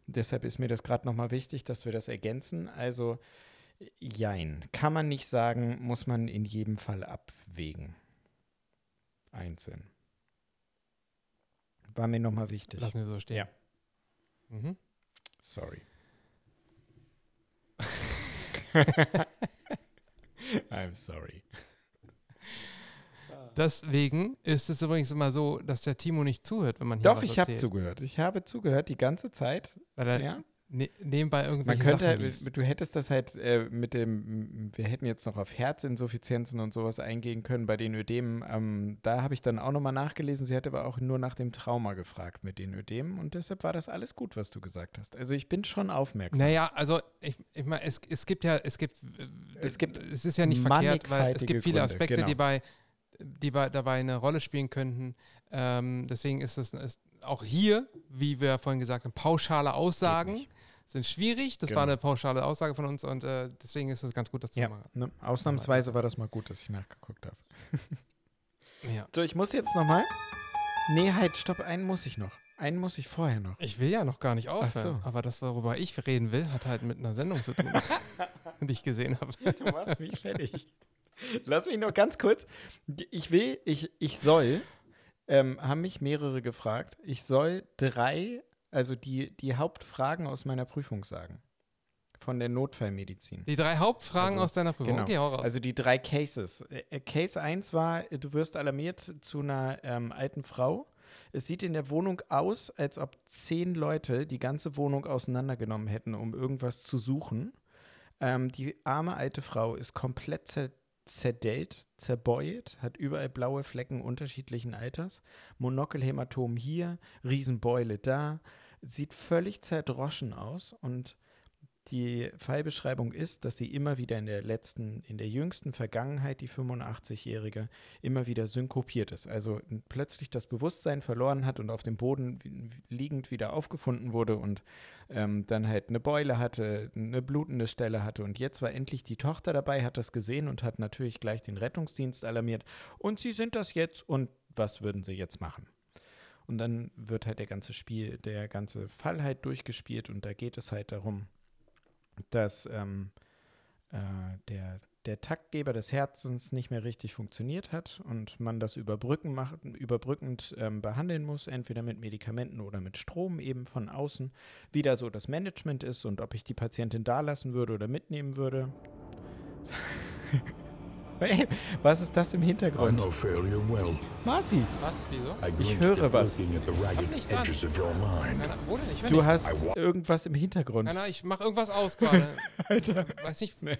Deshalb ist mir das gerade nochmal wichtig, dass wir das ergänzen. Also, jein. Kann man nicht sagen, muss man in jedem Fall abwägen. Einzeln. War mir nochmal wichtig. Lassen wir so stehen. Ja. Mhm. Sorry. [laughs] I'm sorry. Deswegen ist es übrigens immer so, dass der Timo nicht zuhört, wenn man hier Doch, ich habe zugehört. Ich habe zugehört die ganze Zeit. Weil er, ja ne nebenbei irgendwie. Man könnte, Sachen du hättest das halt äh, mit dem, wir hätten jetzt noch auf Herzinsuffizienzen und sowas eingehen können bei den Ödemen. Ähm, da habe ich dann auch nochmal nachgelesen. Sie hat aber auch nur nach dem Trauma gefragt mit den Ödemen und deshalb war das alles gut, was du gesagt hast. Also ich bin schon aufmerksam. Naja, also ich, ich meine, es, es gibt ja, es gibt, es gibt, es ist ja nicht verkehrt, weil es gibt viele Aspekte, genau. die bei die bei, dabei eine Rolle spielen könnten. Ähm, deswegen ist es ist auch hier, wie wir vorhin gesagt haben, pauschale Aussagen sind schwierig. Das genau. war eine pauschale Aussage von uns und äh, deswegen ist es ganz gut, das zu ja, machen. Ne, ausnahmsweise war das mal gut, dass ich nachgeguckt habe. [laughs] ja. So, ich muss jetzt nochmal. Nee, halt, stopp, einen muss ich noch. Einen muss ich vorher noch. Ich will ja noch gar nicht aufhören. So. Aber das, worüber ich reden will, hat halt mit einer Sendung zu tun, [laughs] die ich gesehen habe. Du machst mich fertig. Lass mich noch ganz kurz. Ich will, ich, ich soll, ähm, haben mich mehrere gefragt, ich soll drei also die, die Hauptfragen aus meiner Prüfung sagen. Von der Notfallmedizin. Die drei Hauptfragen also, aus deiner Prüfung. Genau. Okay, hau raus. Also die drei Cases. Äh, äh, Case 1 war, du wirst alarmiert zu einer ähm, alten Frau. Es sieht in der Wohnung aus, als ob zehn Leute die ganze Wohnung auseinandergenommen hätten, um irgendwas zu suchen. Ähm, die arme alte Frau ist komplett zerdellt, zerbeult, hat überall blaue Flecken unterschiedlichen Alters, Monokelhämatom hier, Riesenbeule da, sieht völlig zerdroschen aus und die Fallbeschreibung ist, dass sie immer wieder in der letzten, in der jüngsten Vergangenheit, die 85-Jährige, immer wieder synkopiert ist. Also plötzlich das Bewusstsein verloren hat und auf dem Boden liegend wieder aufgefunden wurde und ähm, dann halt eine Beule hatte, eine blutende Stelle hatte. Und jetzt war endlich die Tochter dabei, hat das gesehen und hat natürlich gleich den Rettungsdienst alarmiert. Und sie sind das jetzt und was würden sie jetzt machen? Und dann wird halt der ganze Spiel, der ganze Fall halt durchgespielt und da geht es halt darum, dass ähm, äh, der, der Taktgeber des Herzens nicht mehr richtig funktioniert hat und man das überbrücken macht, überbrückend ähm, behandeln muss, entweder mit Medikamenten oder mit Strom eben von außen, wie da so das Management ist und ob ich die Patientin da lassen würde oder mitnehmen würde. [laughs] Hey, was ist das im Hintergrund? Well. Marci. Was? Wieso? Ich höre was. Du hast irgendwas im Hintergrund. Nein, nein, ich mache irgendwas aus [laughs] gerade. Alter. Weiß nicht. Nee.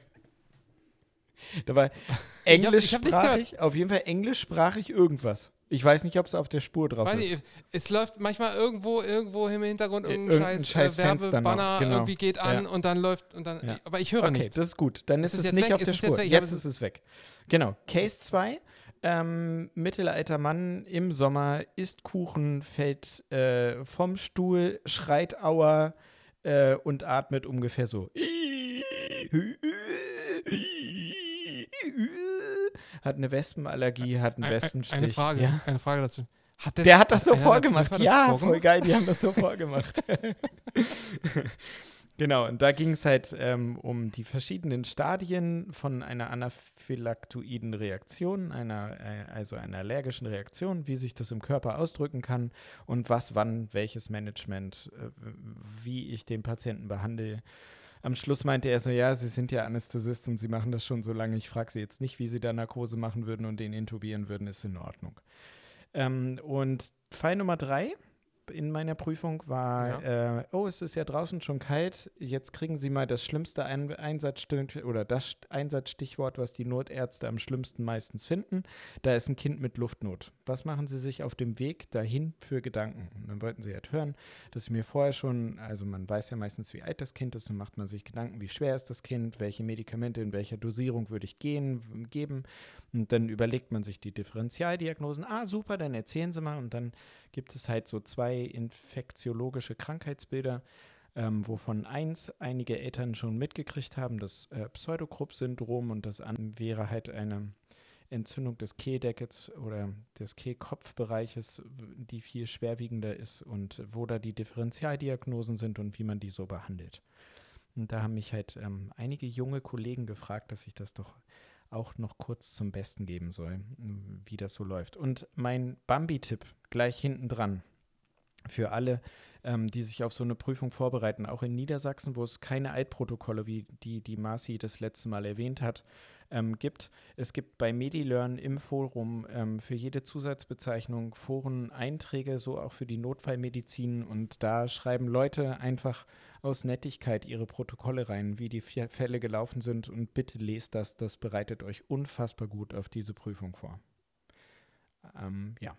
Da war [laughs] englischsprachig, auf jeden Fall englischsprachig irgendwas. Ich weiß nicht, ob es auf der Spur drauf weiß ist. Nicht, es läuft manchmal irgendwo, irgendwo im Hintergrund irgendein, irgendein scheiß, scheiß äh, Werbebanner genau. irgendwie geht an ja. und dann läuft und dann. Ja. Aber ich höre okay, nichts. Das ist gut. Dann ist, ist es nicht weg? auf der ist Spur. Jetzt, jetzt ist es weg. Genau. Case 2. Ähm, mittelalter Mann im Sommer isst Kuchen, fällt äh, vom Stuhl, schreit Aua äh, und atmet ungefähr so hat eine Wespenallergie, hat einen Wespenstich. Eine Frage, ja? eine Frage dazu. Hat der, der, hat das so vorgemacht. Das ja, vorgemacht? voll geil, die haben das so vorgemacht. [laughs] genau, und da ging es halt ähm, um die verschiedenen Stadien von einer anaphylaktoiden Reaktion, einer, äh, also einer allergischen Reaktion, wie sich das im Körper ausdrücken kann und was, wann, welches Management, äh, wie ich den Patienten behandle am Schluss meinte er so, ja, Sie sind ja Anästhesist und Sie machen das schon so lange. Ich frage Sie jetzt nicht, wie Sie da Narkose machen würden und den intubieren würden, ist in Ordnung. Ähm, und Fall Nummer drei in meiner Prüfung war, ja. äh, oh, es ist ja draußen schon kalt, jetzt kriegen Sie mal das schlimmste Ein Einsatzstich oder das Einsatzstichwort, was die Notärzte am schlimmsten meistens finden. Da ist ein Kind mit Luftnot. Was machen Sie sich auf dem Weg dahin für Gedanken? Und dann wollten Sie halt hören, dass ich mir vorher schon, also man weiß ja meistens, wie alt das Kind ist, dann macht man sich Gedanken, wie schwer ist das Kind, welche Medikamente in welcher Dosierung würde ich gehen, geben. Und dann überlegt man sich die Differentialdiagnosen. Ah, super, dann erzählen Sie mal. Und dann gibt es halt so zwei infektiologische Krankheitsbilder, ähm, wovon eins einige Eltern schon mitgekriegt haben, das äh, Pseudokrupp-Syndrom und das andere wäre halt eine Entzündung des Kehldeckels oder des Kehlkopfbereiches, die viel schwerwiegender ist und wo da die Differentialdiagnosen sind und wie man die so behandelt. Und da haben mich halt ähm, einige junge Kollegen gefragt, dass ich das doch auch noch kurz zum Besten geben soll, wie das so läuft. Und mein Bambi-Tipp gleich hinten dran für alle, ähm, die sich auf so eine Prüfung vorbereiten, auch in Niedersachsen, wo es keine Eidprotokolle, wie die, die Marci das letzte Mal erwähnt hat, ähm, gibt. Es gibt bei MediLearn im Forum ähm, für jede Zusatzbezeichnung Foreneinträge, so auch für die Notfallmedizin. Und da schreiben Leute einfach aus Nettigkeit ihre Protokolle rein, wie die Fälle gelaufen sind. Und bitte lest das, das bereitet euch unfassbar gut auf diese Prüfung vor. Ähm, ja.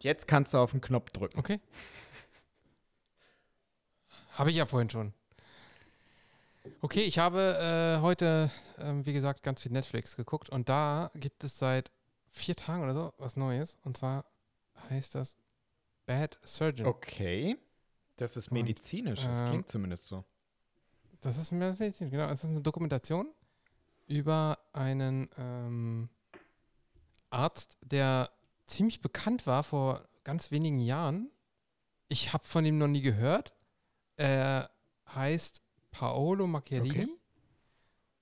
Jetzt kannst du auf den Knopf drücken. Okay. Habe ich ja vorhin schon. Okay, ich habe äh, heute, äh, wie gesagt, ganz viel Netflix geguckt und da gibt es seit vier Tagen oder so was Neues. Und zwar heißt das Bad Surgeon. Okay. Das ist medizinisch, und, das äh, klingt zumindest so. Das ist medizinisch, genau. Es ist eine Dokumentation über einen ähm, Arzt, der ziemlich bekannt war vor ganz wenigen Jahren. Ich habe von ihm noch nie gehört. Er heißt Paolo Macchiarini. Okay.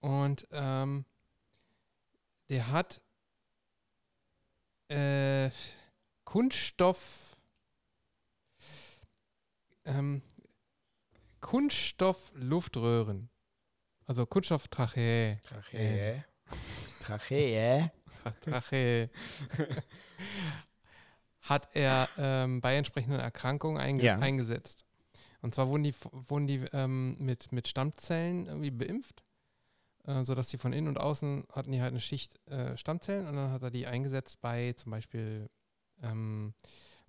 Und ähm, der hat äh, Kunststoff, ähm, Kunststoff-Luftröhren. Also Kunststoff-Trachee. Trachee. [laughs] Trachee. Trachee. [laughs] hat er ähm, bei entsprechenden Erkrankungen einge ja. eingesetzt. Und zwar wurden die, wurden die ähm, mit, mit Stammzellen irgendwie beimpft, äh, sodass die von innen und außen hatten die halt eine Schicht äh, Stammzellen und dann hat er die eingesetzt bei zum Beispiel ähm,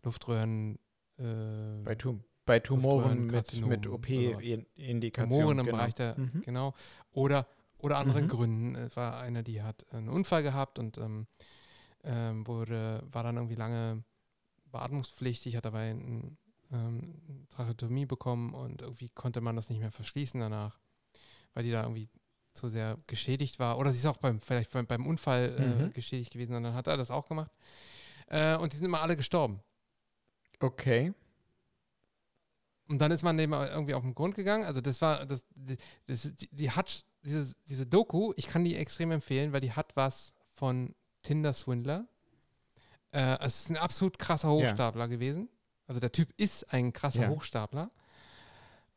Luftröhren. Äh, bei TUM. Bei Tumoren mit, mit oder sowas. OP-Indikation. Tumoren im genau. Bereich der, Mhm. genau. Oder, oder anderen Mhm. Gründen. Es war eine, die hat einen Unfall gehabt und ähm, ähm, wurde, war dann irgendwie lange beatmungspflichtig, hat dabei ein, ähm, eine Tracheotomie bekommen und irgendwie konnte man das nicht mehr verschließen danach, weil die da irgendwie zu sehr geschädigt war. Oder sie ist auch beim, vielleicht beim, beim Unfall äh, Mhm. geschädigt gewesen und dann hat er das auch gemacht. Äh, und die sind immer alle gestorben. Okay. Und dann ist man dem irgendwie auf den Grund gegangen. Also das war, das, die, das, die, die hat, diese, diese Doku, ich kann die extrem empfehlen, weil die hat was von Tinder Swindler. Äh, es ist ein absolut krasser Hochstapler gewesen. Also der Typ ist ein krasser Ja. Hochstapler.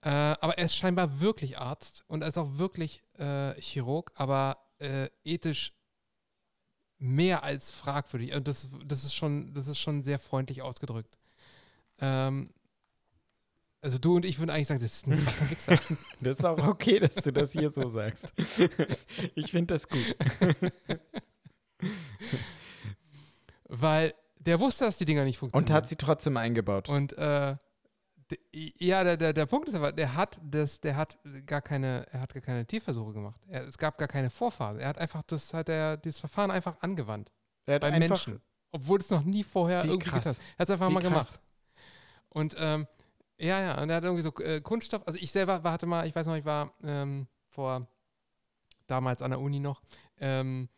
Äh, aber er ist scheinbar wirklich Arzt und er ist auch wirklich äh, Chirurg, aber äh, ethisch mehr als fragwürdig. Und das, das, ist schon, das ist schon sehr freundlich ausgedrückt. Ähm, also du und ich würden eigentlich sagen, das ist ein krasser Wichser. [laughs] Das ist auch okay, dass du das hier so sagst. Ich finde das gut. [laughs] Weil der wusste, dass die Dinger nicht funktionieren. Und hat sie trotzdem eingebaut. Und äh, ja, der, der, der Punkt ist aber, der hat das, der hat gar keine, er hat gar keine Tierversuche gemacht. Er, es gab gar keine Vorphase. Er hat einfach das, hat er dieses Verfahren einfach angewandt Er hat bei einfach, Menschen, obwohl es noch nie vorher Wie irgendwie krass. getan. hat. Er hat es einfach Wie mal krass. gemacht. Und ähm, ja, ja, und er hat irgendwie so äh, Kunststoff. Also ich selber war, hatte mal, ich weiß noch, ich war ähm, vor damals an der Uni noch, ähm,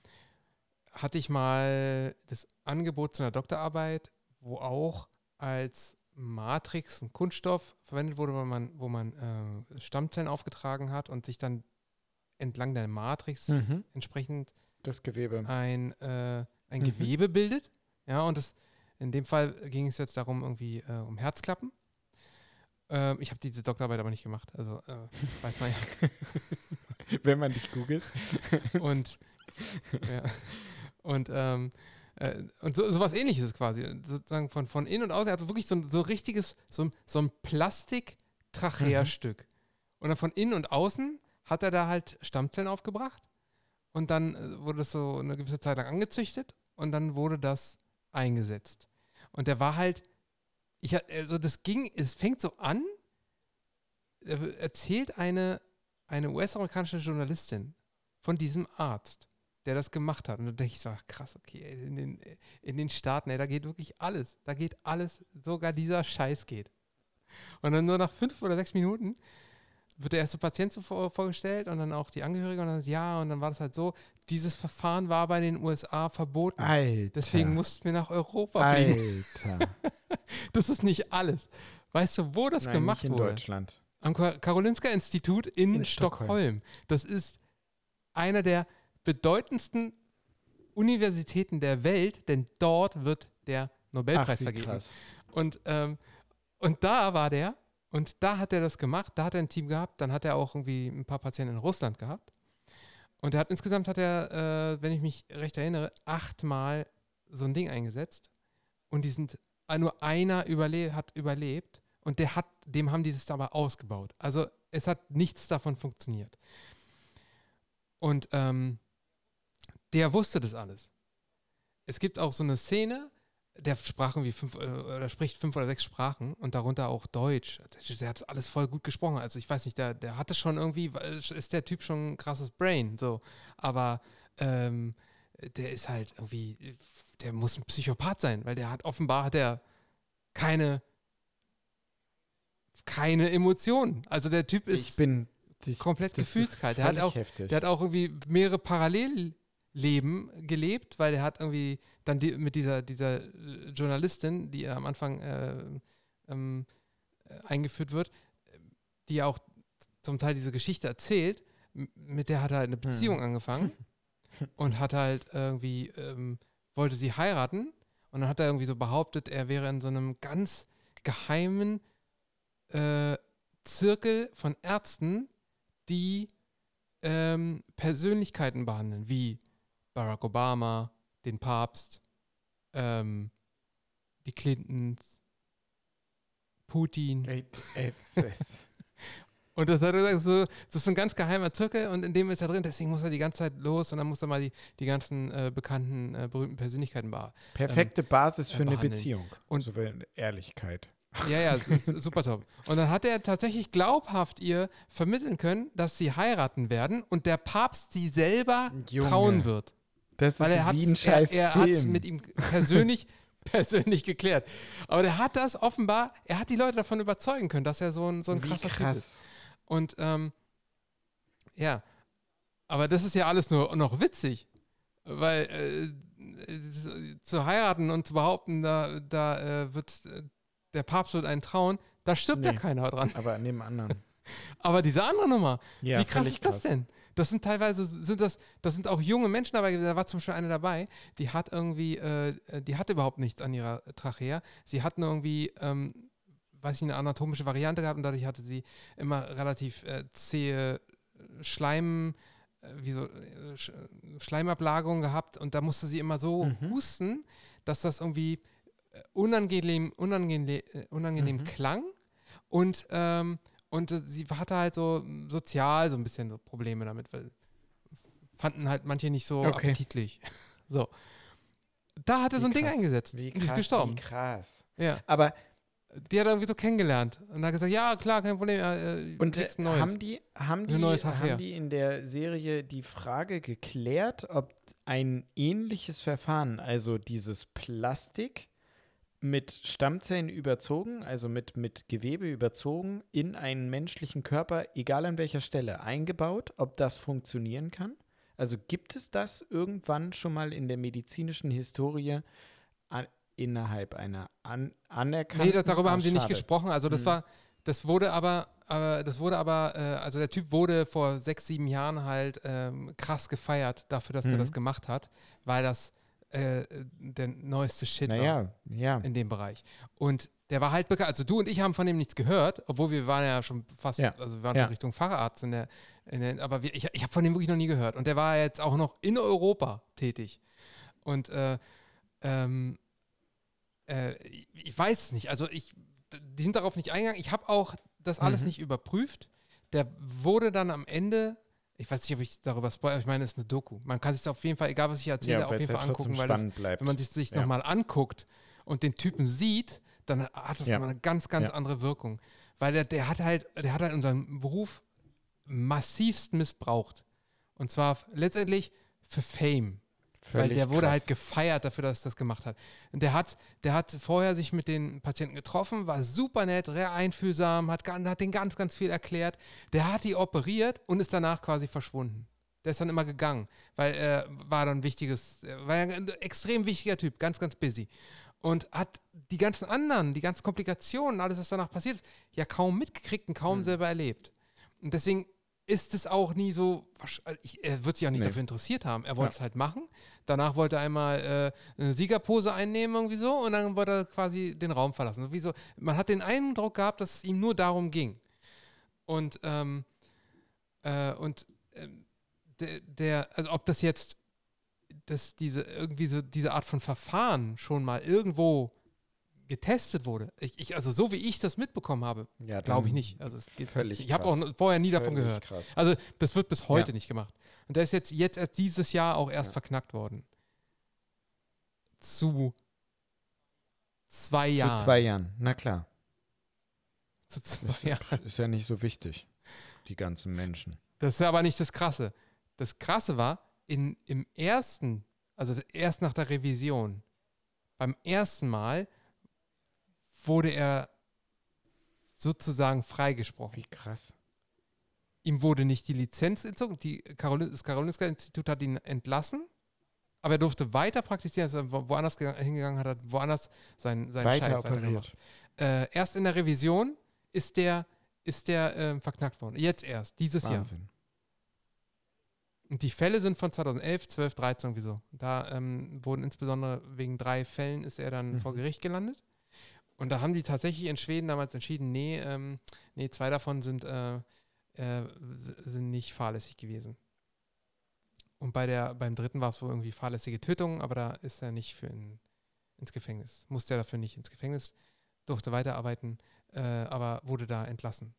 hatte ich mal das Angebot zu einer Doktorarbeit, wo auch als Matrix ein Kunststoff verwendet wurde, wo man, wo man äh, Stammzellen aufgetragen hat und sich dann entlang der Matrix Mhm. entsprechend Das Gewebe. ein, äh, ein Mhm. Gewebe bildet. Ja, und das, in dem Fall ging es jetzt darum, irgendwie äh, um Herzklappen. Ähm, ich habe diese Doktorarbeit aber nicht gemacht, also äh, [laughs] weiß man ja. Wenn man dich googelt. Und, ja. und, ähm, äh, und so, sowas ähnliches quasi. Sozusagen von, von innen und außen. Er hat so wirklich so ein so richtiges, so, ein- so ein Plastik-Trachea-Stück. Und dann von innen und außen hat er da halt Stammzellen aufgebracht. Und dann äh, wurde das so eine gewisse Zeit lang angezüchtet. Und dann wurde das eingesetzt. Und der war halt, ich also das ging, es fängt so an, er erzählt eine, eine US-amerikanische Journalistin von diesem Arzt, der das gemacht hat. Und da denke ich so, ach, krass, okay, in den, in den Staaten, ey, da geht wirklich alles. Da geht alles, sogar dieser Scheiß geht. Und dann nur nach fünf oder sechs Minuten wird der erste Patient so vor, vorgestellt und dann auch die Angehörige und dann ja, und dann war das halt so, dieses Verfahren war bei den USA verboten. Alter. Deswegen mussten wir nach Europa fliegen. Alter. [laughs] Das ist nicht alles. Weißt du, wo das Nein, gemacht nicht in wurde? Deutschland. Am Ka- Karolinska Institut in, In Stockholm. Stockholm. Das ist einer der bedeutendsten Universitäten der Welt, denn dort wird der Nobelpreis Ach, vergeben. krass. Und, ähm, und da war der und da hat er das gemacht, da hat er ein Team gehabt, dann hat er auch irgendwie ein paar Patienten in Russland gehabt. Und er hat insgesamt hat er, äh, wenn ich mich recht erinnere, achtmal so ein Ding eingesetzt. Und die sind äh, nur einer überle hat überlebt und der hat, dem haben die das aber ausgebaut. Also es hat nichts davon funktioniert. Und ähm, der wusste das alles. Es gibt auch so eine Szene, der sprach irgendwie fünf, äh, oder spricht fünf oder sechs Sprachen und darunter auch Deutsch. Der, hat alles voll gut gesprochen. Also ich weiß nicht, der, der hatte schon irgendwie, ist der Typ schon ein krasses Brain, so. Aber ähm, der ist halt irgendwie, der muss ein Psychopath sein, weil der hat offenbar hat er keine keine Emotionen. Also der Typ ist Ich bin ich, komplett gefühlskalt. Der hat auch heftig. der hat auch irgendwie mehrere Parallelleben gelebt, weil der hat irgendwie dann die, mit dieser, dieser Journalistin, die am Anfang äh, ähm, äh, eingeführt wird, die auch zum Teil diese Geschichte erzählt, mit der hat er halt eine Beziehung Hm. angefangen [laughs] und hat halt irgendwie, ähm, wollte sie heiraten und dann hat er irgendwie so behauptet, er wäre in so einem ganz geheimen äh, Zirkel von Ärzten, die ähm, Persönlichkeiten behandeln, wie Barack Obama, den Papst, ähm, die Clintons, Putin. Ey, ey, [laughs] Und das, hat er gesagt, so, das ist so ein ganz geheimer Zirkel und in dem ist er drin, deswegen muss er die ganze Zeit los und dann muss er mal die, die ganzen äh, bekannten, äh, berühmten Persönlichkeiten behandeln. Perfekte Basis für eine behandeln. Beziehung. Und- so Ehrlichkeit. Ja, ja, [laughs] super top. Und dann hat er tatsächlich glaubhaft ihr vermitteln können, dass sie heiraten werden und der Papst sie selber Junge. trauen wird. Das Weil ist er, wie ein er, scheiß er hat Film. mit ihm persönlich, [laughs] persönlich geklärt. Aber der hat das offenbar, er hat die Leute davon überzeugen können, dass er so ein, so ein Wie krasser Typ ist. krass. Und ähm, ja, aber das ist ja alles nur noch witzig, weil äh, zu heiraten und zu behaupten, da, da äh, wird äh, der Papst wird einen trauen, da stirbt ja Nee. keiner dran. Aber neben anderen. [laughs] Aber diese andere Nummer, Ja, wie krass ist das denn? Das sind teilweise, sind das, das sind auch junge Menschen dabei, da war zum Beispiel eine dabei, die hat irgendwie, äh, die hatte überhaupt nichts an ihrer Trachea. Sie hat nur irgendwie, ähm, weiß ich, eine anatomische Variante gehabt und dadurch hatte sie immer relativ äh, zähe Schleim, äh, wie so, äh, Sch Schleimablagerung gehabt und da musste sie immer so Mhm. husten, dass das irgendwie äh, unangenehm, unangenehm, äh, unangenehm Mhm. klang und ähm, und äh, sie hatte halt so sozial so ein bisschen so Probleme damit, weil fanden halt manche nicht so Okay. appetitlich. [laughs] So. Da hat er Wie so ein Ding krass. eingesetzt. Wie und die ist krass, gestorben. Wie krass. Ja. Aber Die hat er irgendwie so kennengelernt. Und hat gesagt, ja, klar, kein Problem. Äh, und äh, neues. haben die, haben, die, haben die in der Serie die Frage geklärt, ob ein ähnliches Verfahren, also dieses Plastik mit Stammzellen überzogen, also mit, mit Gewebe überzogen, in einen menschlichen Körper, egal an welcher Stelle, eingebaut, ob das funktionieren kann? Also gibt es das irgendwann schon mal in der medizinischen Historie an, innerhalb einer an, anerkannten Nee, das, darüber haben sie nicht gesprochen. Also das Mhm. war, das wurde aber, aber das wurde aber, äh, also der Typ wurde vor sechs, sieben Jahren halt ähm, krass gefeiert dafür, dass er Mhm. das gemacht hat, weil das äh, der neueste Shit war Naja, ja. in dem Bereich. Und der war halt bekannt. Also du und ich haben von dem nichts gehört, obwohl wir waren ja schon fast, Ja. also wir waren Ja. schon Richtung Facharzt in der, in der aber wir, ich, ich habe von dem wirklich noch nie gehört. Und der war jetzt auch noch in Europa tätig. Und äh, ähm, äh, ich- ich weiß es nicht. Also ich, die sind darauf nicht eingegangen. Ich habe auch das alles Mhm. nicht überprüft. Der wurde dann am Ende, ich weiß nicht, ob ich darüber spoilere, ich meine, es ist eine Doku. Man kann sich auf jeden Fall, egal was ich erzähle, auf weil's jeden Fall ja trotzdem angucken, weil das, wenn man sich, sich Ja. nochmal anguckt und den Typen sieht, dann hat das Ja. nochmal eine ganz, ganz Ja. andere Wirkung. Weil der, der hat halt, der hat halt unseren Beruf massivst missbraucht. Und zwar letztendlich für Fame. Weil Völlig der wurde krass. halt gefeiert dafür, dass er das gemacht hat. Und der hat, der hat vorher sich mit den Patienten getroffen, war super nett, sehr einfühlsam, hat, hat denen ganz, ganz viel erklärt. Der hat die operiert und ist danach quasi verschwunden. Der ist dann immer gegangen, weil er war dann ein wichtiges, war ja ein extrem wichtiger Typ, ganz, ganz busy. Und hat die ganzen anderen, die ganzen Komplikationen, alles, was danach passiert ist, ja kaum mitgekriegt und kaum Mhm. selber erlebt. Und deswegen ist es auch nie so, also er wird sich auch nicht Nee. dafür interessiert haben. Er wollte Ja. es halt machen. Danach wollte er einmal äh, eine Siegerpose einnehmen, irgendwie so, und dann wollte er quasi den Raum verlassen. Wie so, man hat den Eindruck gehabt, dass es ihm nur darum ging. Und, ähm, äh, und ähm, der, der, also ob das jetzt, dass diese, irgendwie so diese Art von Verfahren schon mal irgendwo getestet wurde. Ich, ich, also so wie ich das mitbekommen habe, Ja, glaube ich nicht. Also geht, völlig ich habe auch vorher nie davon völlig gehört. Krass. Also das wird bis heute Ja. nicht gemacht. Und der ist jetzt, jetzt erst dieses Jahr auch erst Ja. verknackt worden. Zu zwei Zu Jahren. zwei Jahren, na klar. Zu zwei Ist, Jahren. ist ja nicht so wichtig, die ganzen Menschen. Das ist aber nicht das Krasse. Das Krasse war, in, im ersten, also erst nach der Revision, beim ersten Mal wurde er sozusagen freigesprochen. Wie krass. Ihm wurde nicht die Lizenz entzogen. Die Karolin, das Karolinska Institut hat ihn entlassen, aber er durfte weiter praktizieren. Also wo- woanders gegangen, hingegangen hat, hat woanders seinen, seinen Weiter Scheiß operiert. Äh, erst in der Revision ist der, ist der ähm, verknackt worden. Jetzt erst, dieses Jahr. Wahnsinn. Und die Fälle sind von 2011, 12, 13 irgendwie so. Da ähm, wurden insbesondere wegen drei Fällen ist er dann Mhm. vor Gericht gelandet. Und da haben die tatsächlich in Schweden damals entschieden, nee, ähm, nee, zwei davon sind, äh, äh, sind nicht fahrlässig gewesen. Und bei der, beim dritten war es wohl irgendwie fahrlässige Tötung, aber da ist er nicht für in, ins Gefängnis. Musste er dafür nicht ins Gefängnis, durfte weiterarbeiten, äh, aber wurde da entlassen.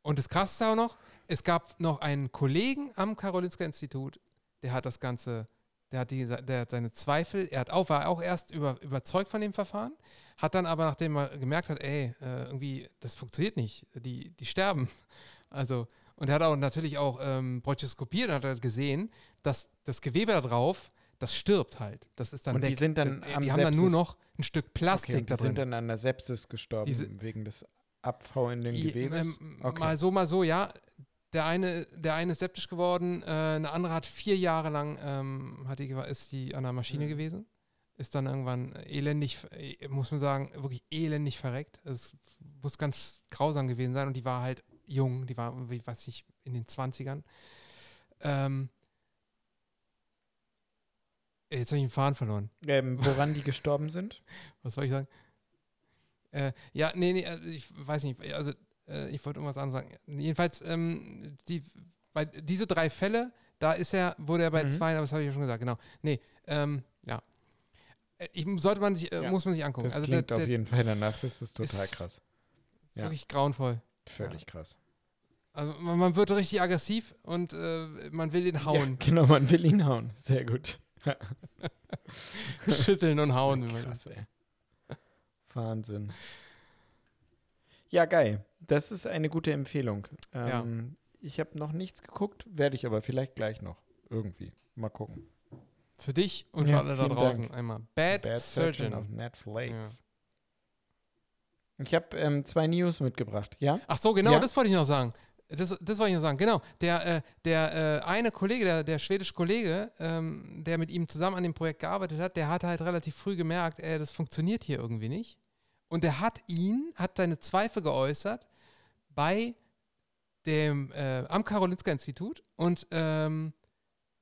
Und das Krasseste auch noch, es gab noch einen Kollegen am Karolinska Institut, der hat das Ganze, der hat, die, der hat seine Zweifel, er hat auch, war auch erst über, überzeugt von dem Verfahren, hat dann aber, nachdem er gemerkt hat, ey, äh, irgendwie, das funktioniert nicht, die, die sterben. [laughs] Also, und er hat auch natürlich auch ähm, bronchoskopiert und hat halt gesehen, dass das Gewebe da drauf, das stirbt halt. Das ist dann Und weg. die sind dann am die haben dann nur noch ein Stück Plastik Okay, und da die sind dann an der Sepsis gestorben wegen des abfauenden I- Gewebes. ähm, Okay. Mal so, mal so, ja. Der eine, der eine ist septisch geworden, äh, eine andere hat vier Jahre lang, ähm, hat die, ist die an der Maschine Mhm. gewesen. Ist dann irgendwann elendig, äh, muss man sagen, wirklich elendig verreckt. Es muss ganz grausam gewesen sein und die war halt jung, die war, wie weiß ich, in den 20ern. Ähm, jetzt habe ich den Faden verloren. Ähm, woran die gestorben sind? [laughs] Was soll ich sagen? Äh, ja, nee, nee, also ich weiß nicht. Also, äh, ich wollte irgendwas anderes sagen. Jedenfalls, ähm, die, bei diese drei Fälle, da ist er, wurde er bei Mhm. zwei, aber das habe ich ja schon gesagt, genau. Nee, ähm, ja. Äh, Ich, sollte man sich, äh, Ja, muss man sich angucken. Das also, klingt der, auf der, jeden Fall danach. Das ist total ist- krass. ja. wirklich grauenvoll. Völlig krass. Also, man, man wird richtig aggressiv und äh, man will ihn hauen. Ja, [laughs] genau, man will ihn hauen. Sehr gut. [laughs] Schütteln und hauen. [laughs] Krass, ey. Wahnsinn. Ja, geil. Das ist eine gute Empfehlung. Ja. Ähm, Ich habe noch nichts geguckt, werde ich aber vielleicht gleich noch. Irgendwie. Mal gucken. Für dich und Ja, für alle da draußen Dank. einmal. Bad, Bad Surgeon. Surgeon auf Netflix. Ich habe ähm, zwei News mitgebracht, ja? Ach so, genau, Ja. das wollte ich noch sagen. Das, das wollte ich noch sagen, genau. Der, äh, der äh, eine Kollege, der, der schwedische Kollege, ähm, der mit ihm zusammen an dem Projekt gearbeitet hat, der hat halt relativ früh gemerkt, ey, das funktioniert hier irgendwie nicht. Und der hat ihn, hat seine Zweifel geäußert bei dem, äh, am Karolinska-Institut und ähm,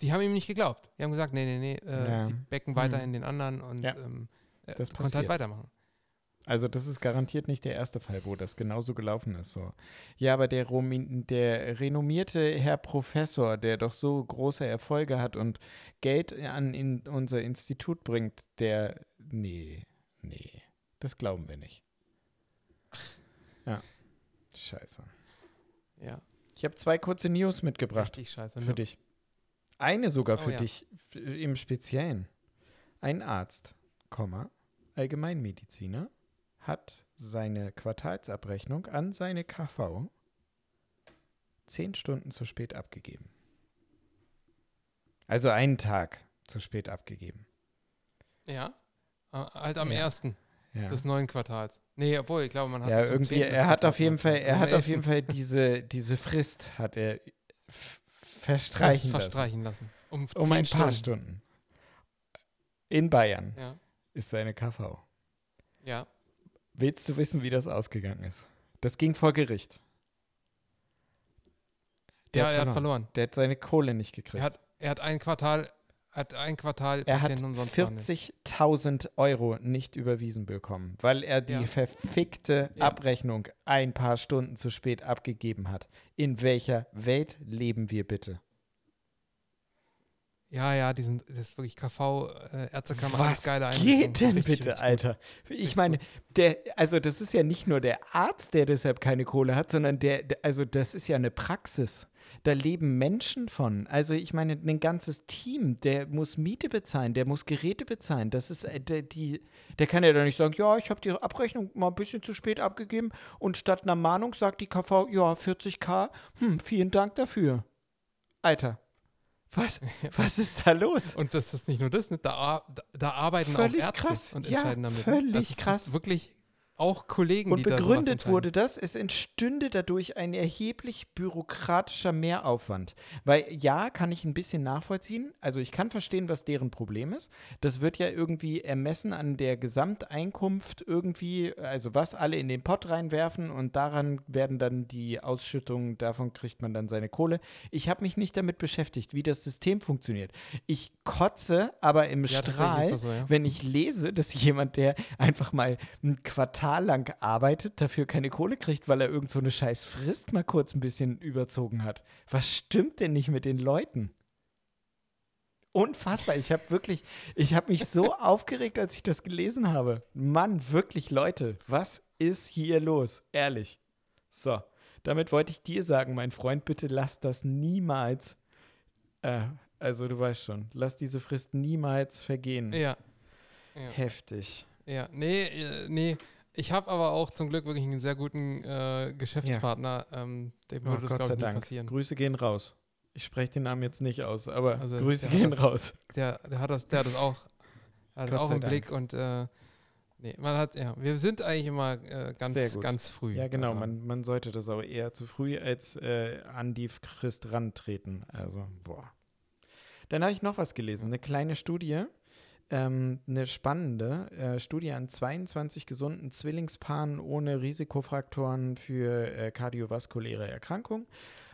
die haben ihm nicht geglaubt. Die haben gesagt, nee, nee, nee, äh, Ja. die becken Hm. weiterhin den anderen und Ja. ähm, äh, Das konnte halt weitermachen. Also das ist garantiert nicht der erste Fall, wo das genauso gelaufen ist. So. Ja, aber der, der renommierte Herr Professor, der doch so große Erfolge hat und Geld an in unser Institut bringt, der, nee, nee, das glauben wir nicht. Ja, scheiße. Ja, Ich habe zwei kurze News mitgebracht richtig scheiße. für ne? dich. Eine sogar Oh für ja. dich im Speziellen. Ein Arzt, Komma, Allgemeinmediziner, hat seine Quartalsabrechnung an seine KV zehn Stunden zu spät abgegeben. Also einen Tag zu spät abgegeben. Ja, halt am Ja. ersten. Ja, des neuen Quartals. Nee, obwohl, ich glaube, man hat ja irgendwie, er hat auf jeden. Fall, er hat auf 11. jeden [laughs] Fall diese, diese Frist hat er verstreichen lassen. verstreichen lassen. Um, Um ein paar Stunden. In Bayern Ja, ist seine KV. ja. Willst du wissen, wie das ausgegangen ist? Das ging vor Gericht. Der ja, hat er hat verloren. verloren. Der hat seine Kohle nicht gekriegt. Er hat, er hat ein Quartal, hat ein Quartal Er hat Patienten umsonst behandelt. 40.000 Euro nicht überwiesen bekommen, weil er die Ja. verfickte Ja. Abrechnung ein paar Stunden zu spät abgegeben hat. In welcher Welt leben wir bitte? Ja, ja, die sind, das ist wirklich KV, äh, Ärztekammer, Was geile geht denn Richtig, bitte, richtig. Alter? Ich meine, der, also das ist ja nicht nur der Arzt, der deshalb keine Kohle hat, sondern der, der, also das ist ja eine Praxis. Da leben Menschen von. Also ich meine, ein ganzes Team, der muss Miete bezahlen, der muss Geräte bezahlen. Das ist äh, der, die, der kann ja doch nicht sagen, ja, ich habe die Abrechnung mal ein bisschen zu spät abgegeben und statt einer Mahnung sagt die KV, ja, 40k, hm, vielen Dank dafür. Alter, was, [laughs] was ist da los? Und das ist nicht nur das, ne? da, da, da arbeiten Völlig auch Ärzte krass. und Ja, entscheiden damit. völlig das ist krass. Wirklich auch Kollegen, Und die da begründet entscheiden. wurde das, es entstünde dadurch ein erheblich bürokratischer Mehraufwand. Weil ja, kann ich ein bisschen nachvollziehen. Also ich kann verstehen, was deren Problem ist. Das wird ja irgendwie ermessen an der Gesamteinkunft irgendwie, also was alle in den Pott reinwerfen und daran werden dann die Ausschüttungen, davon kriegt man dann seine Kohle. Ich habe mich nicht damit beschäftigt, wie das System funktioniert. Ich kotze aber im Ja, Strahl, so, ja. wenn ich lese, dass jemand, der einfach mal ein Quartal lang arbeitet, dafür keine Kohle kriegt, weil er irgend so eine scheiß Frist mal kurz ein bisschen überzogen hat. Was stimmt denn nicht mit den Leuten? Unfassbar. Ich habe wirklich, ich habe mich so [laughs] aufgeregt, als ich das gelesen habe. Mann, wirklich, Leute, was ist hier los? Ehrlich. So, damit wollte ich dir sagen, mein Freund, bitte lass das niemals, äh, also du weißt schon, lass diese Frist niemals vergehen. Ja. ja. Heftig. Ja, nee, äh, nee. Ich habe aber auch zum Glück wirklich einen sehr guten äh, Geschäftspartner. Ähm, dem Oh, würde das, Gott glaube ich, Dank. passieren. Grüße gehen raus. Ich spreche den Namen jetzt nicht aus, aber Also, Grüße gehen das- raus. Der, der hat das, der hat das auch, hat auch im Dank. Blick und äh, nee, man hat, ja, wir sind eigentlich immer äh, ganz, ganz früh. Ja, genau. Man, man sollte das auch eher zu früh als äh, an die Frist rantreten. Also, boah. Dann habe ich noch was gelesen. Eine kleine Studie, ähm, eine spannende äh, Studie an 22 gesunden Zwillingspaaren ohne Risikofaktoren für äh, kardiovaskuläre Erkrankungen.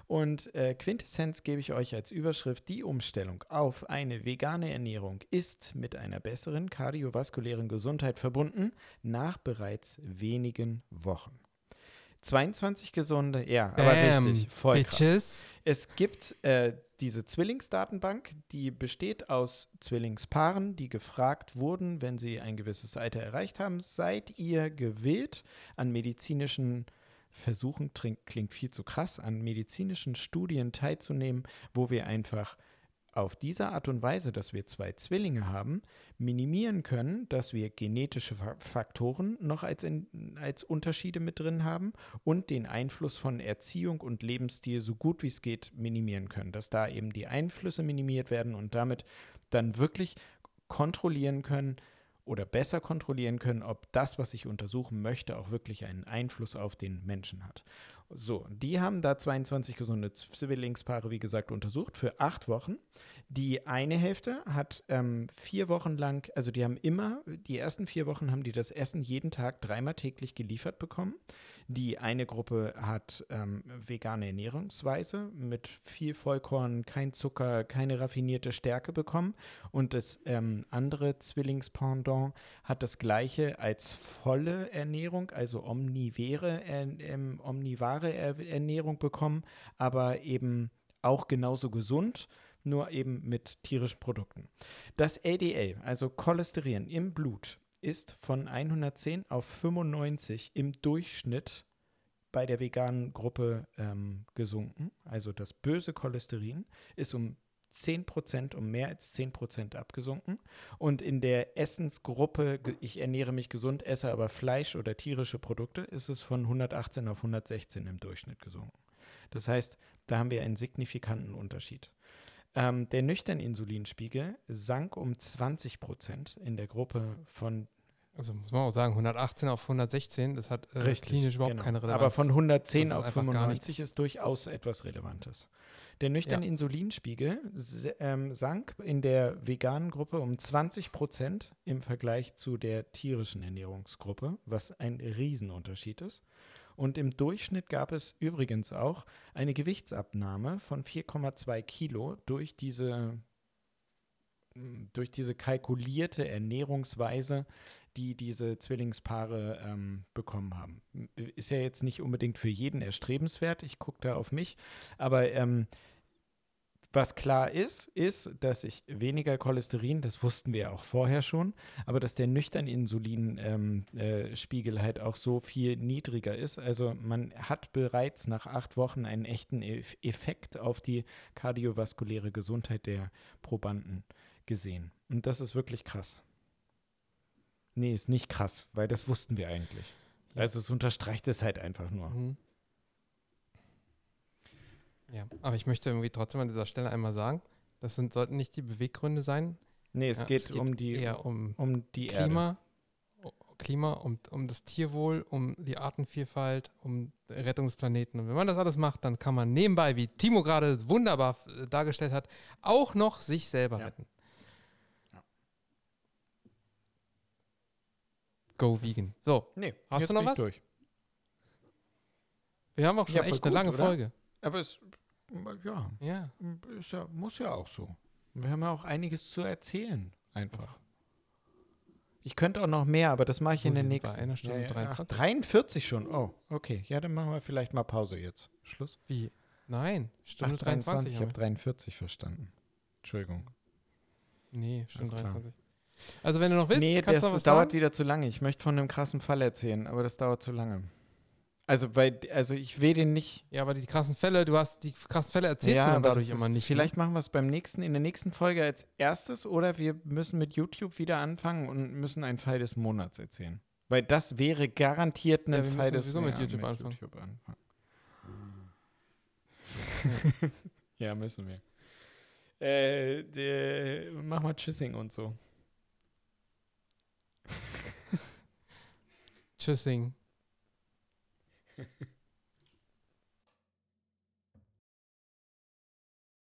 Und äh, Quintessenz gebe ich euch als Überschrift, die Umstellung auf eine vegane Ernährung ist mit einer besseren kardiovaskulären Gesundheit verbunden nach bereits wenigen Wochen. 22 gesunde, ja, aber Bam, richtig, voll krass. Bitches. Es gibt äh, diese Zwillingsdatenbank, die besteht aus Zwillingspaaren, die gefragt wurden, wenn sie ein gewisses Alter erreicht haben, seid ihr gewillt, an medizinischen Versuchen, klingt viel zu krass, an medizinischen Studien teilzunehmen, wo wir einfach auf diese Art und Weise, dass wir zwei Zwillinge haben, minimieren können, dass wir genetische Fa- Faktoren noch als, in, als Unterschiede mit drin haben und den Einfluss von Erziehung und Lebensstil so gut wie es geht minimieren können. Dass da eben die Einflüsse minimiert werden und damit dann wirklich kontrollieren können oder besser kontrollieren können, ob das, was ich untersuchen möchte, auch wirklich einen Einfluss auf den Menschen hat. So, die haben da 22 gesunde Zwillingspaare, wie gesagt, untersucht für acht Wochen. Die eine Hälfte hat ähm, vier Wochen lang, also die haben immer, die ersten vier Wochen haben die das Essen jeden Tag dreimal täglich geliefert bekommen. Die eine Gruppe hat ähm, vegane Ernährungsweise mit viel Vollkorn, kein Zucker, keine raffinierte Stärke bekommen. Und das ähm, andere Zwillingspendant hat das gleiche als volle Ernährung, also omnivore, äh, ähm, omnivare Er Ernährung bekommen, aber eben auch genauso gesund, nur eben mit tierischen Produkten. Das LDL, also Cholesterin im Blut, ist von 110 auf 95 im Durchschnitt bei der veganen Gruppe ähm, gesunken. Also das böse Cholesterin ist um 10%, um mehr als 10% abgesunken. Und in der Essensgruppe, ich ernähre mich gesund, esse aber Fleisch oder tierische Produkte, ist es von 118 auf 116 im Durchschnitt gesunken. Das heißt, da haben wir einen signifikanten Unterschied. Ähm, der nüchterne Insulinspiegel sank um 20 Prozent in der Gruppe von Also muss man auch sagen, 118 auf 116, das hat äh, Richtig, klinisch überhaupt genau. keine Relevanz. Aber von 110 Das ist auf einfach gar 95 nichts. ist durchaus etwas Relevantes. Der nüchterne Ja. Insulinspiegel ähm, sank in der veganen Gruppe um 20 Prozent im Vergleich zu der tierischen Ernährungsgruppe, was ein Riesenunterschied ist. Und im Durchschnitt gab es übrigens auch eine Gewichtsabnahme von 4,2 Kilo durch diese, durch diese kalkulierte Ernährungsweise, die diese Zwillingspaare ähm, bekommen haben. Ist ja jetzt nicht unbedingt für jeden erstrebenswert, ich gucke da auf mich, aber ähm, was klar ist, ist, dass ich weniger Cholesterin, das wussten wir ja auch vorher schon, aber dass der nüchtern Insulinspiegel ähm, äh, halt auch so viel niedriger ist. Also man hat bereits nach acht Wochen einen echten Eff- Effekt auf die kardiovaskuläre Gesundheit der Probanden gesehen. Und das ist wirklich krass. Nee, ist nicht krass, weil das wussten wir eigentlich. Ja. Also es unterstreicht es halt einfach nur. Mhm. Ja, aber ich möchte irgendwie trotzdem an dieser Stelle einmal sagen, das sind, sollten nicht die Beweggründe sein. Nee, es, Ja, geht, um die, eher um um die Erde. Klima, o- Klima, um, um das Tierwohl, um die Artenvielfalt, um den Rettung des Planeten. Und wenn man das alles macht, dann kann man nebenbei, wie Timo gerade wunderbar dargestellt hat, auch noch sich selber Ja. retten. Go vegan. So, Nee, Hast du noch bin ich was? Durch. wir haben auch schon Ja, echt eine gut, lange oder? Folge. Aber es, ja, Ja. ist ja, muss ja auch so. Wir haben ja auch einiges zu erzählen, einfach. Ich könnte auch noch mehr, aber das mache ich Oh, in der sind bei nächsten. einer Stunde ach, 23. 43 schon. Oh, okay. Ja, dann machen wir vielleicht mal Pause jetzt. Schluss. Wie? Nein, Stunde Ach, 23. Ich habe 43 verstanden. Entschuldigung. Nee, Stunde Alles klar. 23. Also wenn du noch willst, nee, kannst das, du was dauert sagen. wieder zu lange. Ich möchte von einem krassen Fall erzählen, aber das dauert zu lange. Also, weil, also ich will den nicht. Ja, aber die krassen Fälle, du hast die krassen Fälle erzählt ja, dadurch das immer nicht. ne? Vielleicht machen wir es beim nächsten, in der nächsten Folge als erstes oder wir müssen mit YouTube wieder anfangen und müssen einen Fall des Monats erzählen. Weil das wäre garantiert ein Ja, Fall des sowieso mit YouTube anfangen. YouTube anfangen. [laughs] ja, müssen wir. Äh, der, mach mal Tschüssing und so. Tschüssing. [laughs]